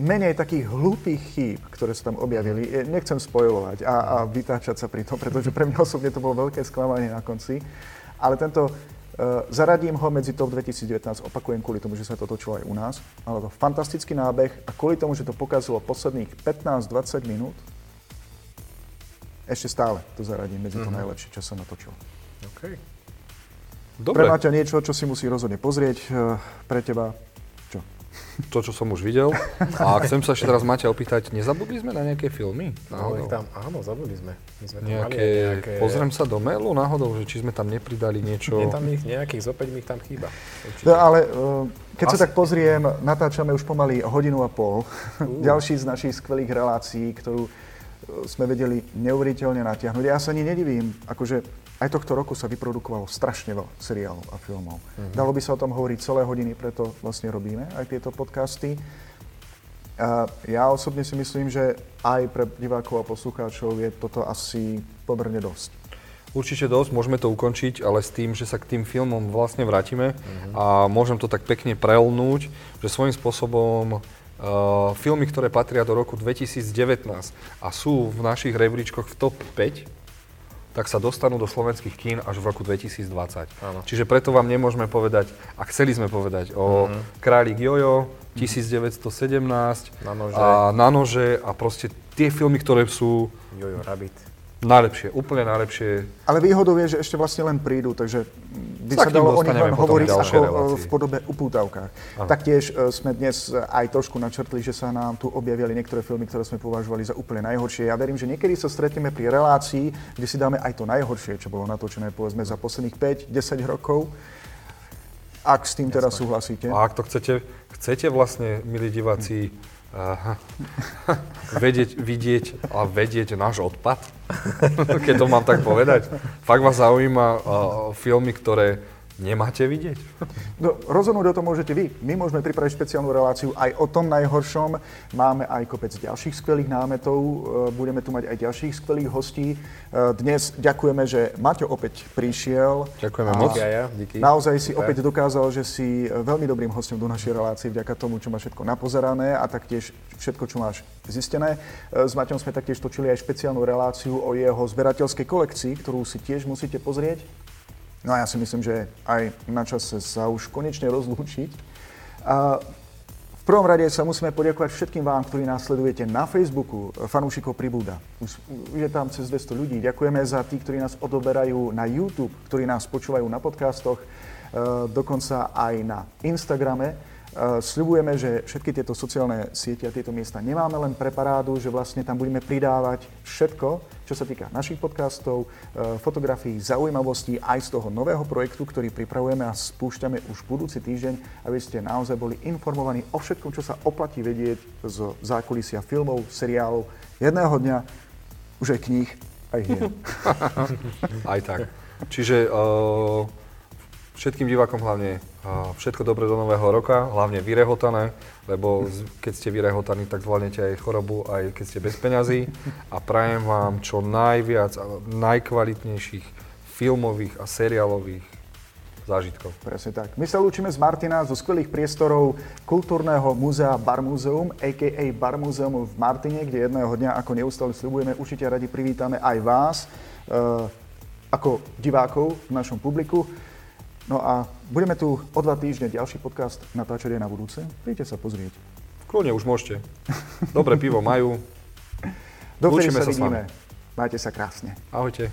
menej takých hlúpých chýb, ktoré sa tam objavili. Nechcem spojovať a, a vytáčať sa pri tom, pretože pre mňa osobne to bolo veľké sklamanie na konci. Ale tento, uh, zaradím ho medzi top 2019, opakujem kvôli tomu, že sa to točilo aj u nás. Ale to fantastický nábeh a kvôli tomu, že to pokazilo posledných 15-20 minút, ešte stále to zaradím medzi to mm-hmm. najlepšie, čo sa natočilo. OK. Dobre. Pre Maťa niečo, čo si musí rozhodne pozrieť. Eh, pre teba čo? To, čo som už videl. A chcem sa ešte teraz Maťa opýtať, nezabudli sme na nejaké filmy? Náhodou. tam, áno, zabudli sme. My sme nejaké, nejaké... Pozriem sa do mailu náhodou, že či sme tam nepridali niečo... Je tam ich nejakých, z opäť mi ich tam chýba. No, ale uh, keď Asi... sa tak pozriem, natáčame už pomaly hodinu a pol. Uh. Ďalší z našich skvelých relácií, ktorú eh, sme vedeli neuveriteľne natiahnuť. Ja sa ani nedivím, akože aj tohto roku sa vyprodukovalo strašne veľa seriálov a filmov. Mm-hmm. Dalo by sa o tom hovoriť celé hodiny, preto vlastne robíme aj tieto podcasty. A ja osobne si myslím, že aj pre divákov a poslucháčov je toto asi pomerne dosť. Určite dosť, môžeme to ukončiť, ale s tým, že sa k tým filmom vlastne vrátime mm-hmm. a môžem to tak pekne prelnúť, že svojím spôsobom Uh, filmy, ktoré patria do roku 2019 a sú v našich rebríčkoch v top 5, tak sa dostanú do slovenských kín až v roku 2020. Áno. Čiže preto vám nemôžeme povedať, a chceli sme povedať o mm-hmm. Králik Jojo, 1917 na nože. a na nože a proste tie filmy, ktoré sú... Jojo Rabbit. Najlepšie, úplne najlepšie. Ale výhodou je, že ešte vlastne len prídu, takže by sa dalo o nich len hovoriť ako relácie. v podobe upútavkách. Aha. Taktiež e, sme dnes e, aj trošku načrtli, že sa nám tu objavili niektoré filmy, ktoré sme považovali za úplne najhoršie. Ja verím, že niekedy sa stretneme pri relácii, kde si dáme aj to najhoršie, čo bolo natočené povedzme za posledných 5-10 rokov. Ak s tým teraz súhlasíte. A ak to chcete, chcete vlastne, milí diváci, hm Aha. vedieť, vidieť a vedieť náš odpad, keď to mám tak povedať. Fakt vás zaujíma uh, filmy, ktoré nemáte vidieť? No, rozhodnúť o tom môžete vy. My môžeme pripraviť špeciálnu reláciu aj o tom najhoršom. Máme aj kopec ďalších skvelých námetov, e, budeme tu mať aj ďalších skvelých hostí. E, dnes ďakujeme, že Maťo opäť prišiel. Ďakujeme moc. Ja, díky. Naozaj si opäť dokázal, že si veľmi dobrým hostom do našej relácie vďaka tomu, čo má všetko napozerané a taktiež všetko, čo máš zistené. E, s Maťom sme taktiež točili aj špeciálnu reláciu o jeho zberateľskej kolekcii, ktorú si tiež musíte pozrieť. No a ja si myslím, že aj na čase sa už konečne rozlúčiť. A v prvom rade sa musíme poďakovať všetkým vám, ktorí nás sledujete na Facebooku, fanúšikov Pribúda. Už je tam cez 200 ľudí. Ďakujeme za tí, ktorí nás odoberajú na YouTube, ktorí nás počúvajú na podcastoch, e, dokonca aj na Instagrame. Sľubujeme, že všetky tieto sociálne siete a tieto miesta nemáme len pre parádu, že vlastne tam budeme pridávať všetko, čo sa týka našich podcastov, e, fotografií, zaujímavostí aj z toho nového projektu, ktorý pripravujeme a spúšťame už budúci týždeň, aby ste naozaj boli informovaní o všetkom, čo sa oplatí vedieť z zákulisia filmov, seriálov, jedného dňa už aj kníh, aj hier. aj tak. Čiže uh, všetkým divákom hlavne všetko dobré do nového roka, hlavne vyrehotané, lebo keď ste vyrehotaní, tak zvládnete aj chorobu, aj keď ste bez peňazí a prajem vám čo najviac a najkvalitnejších filmových a seriálových zážitkov. Presne tak. My sa lúčime z Martina zo skvelých priestorov kultúrneho múzea Bar Museum, a.k.a. Bar Museum v Martine, kde jedného dňa, ako neustále slibujeme, určite radi privítame aj vás uh, ako divákov v našom publiku. No a budeme tu o dva týždne ďalší podcast natáčať aj na budúce. Príďte sa pozrieť. V kľúne už môžete. Dobré pivo majú. Dovtedy sa, sa vidíme. Majte sa krásne. Ahojte.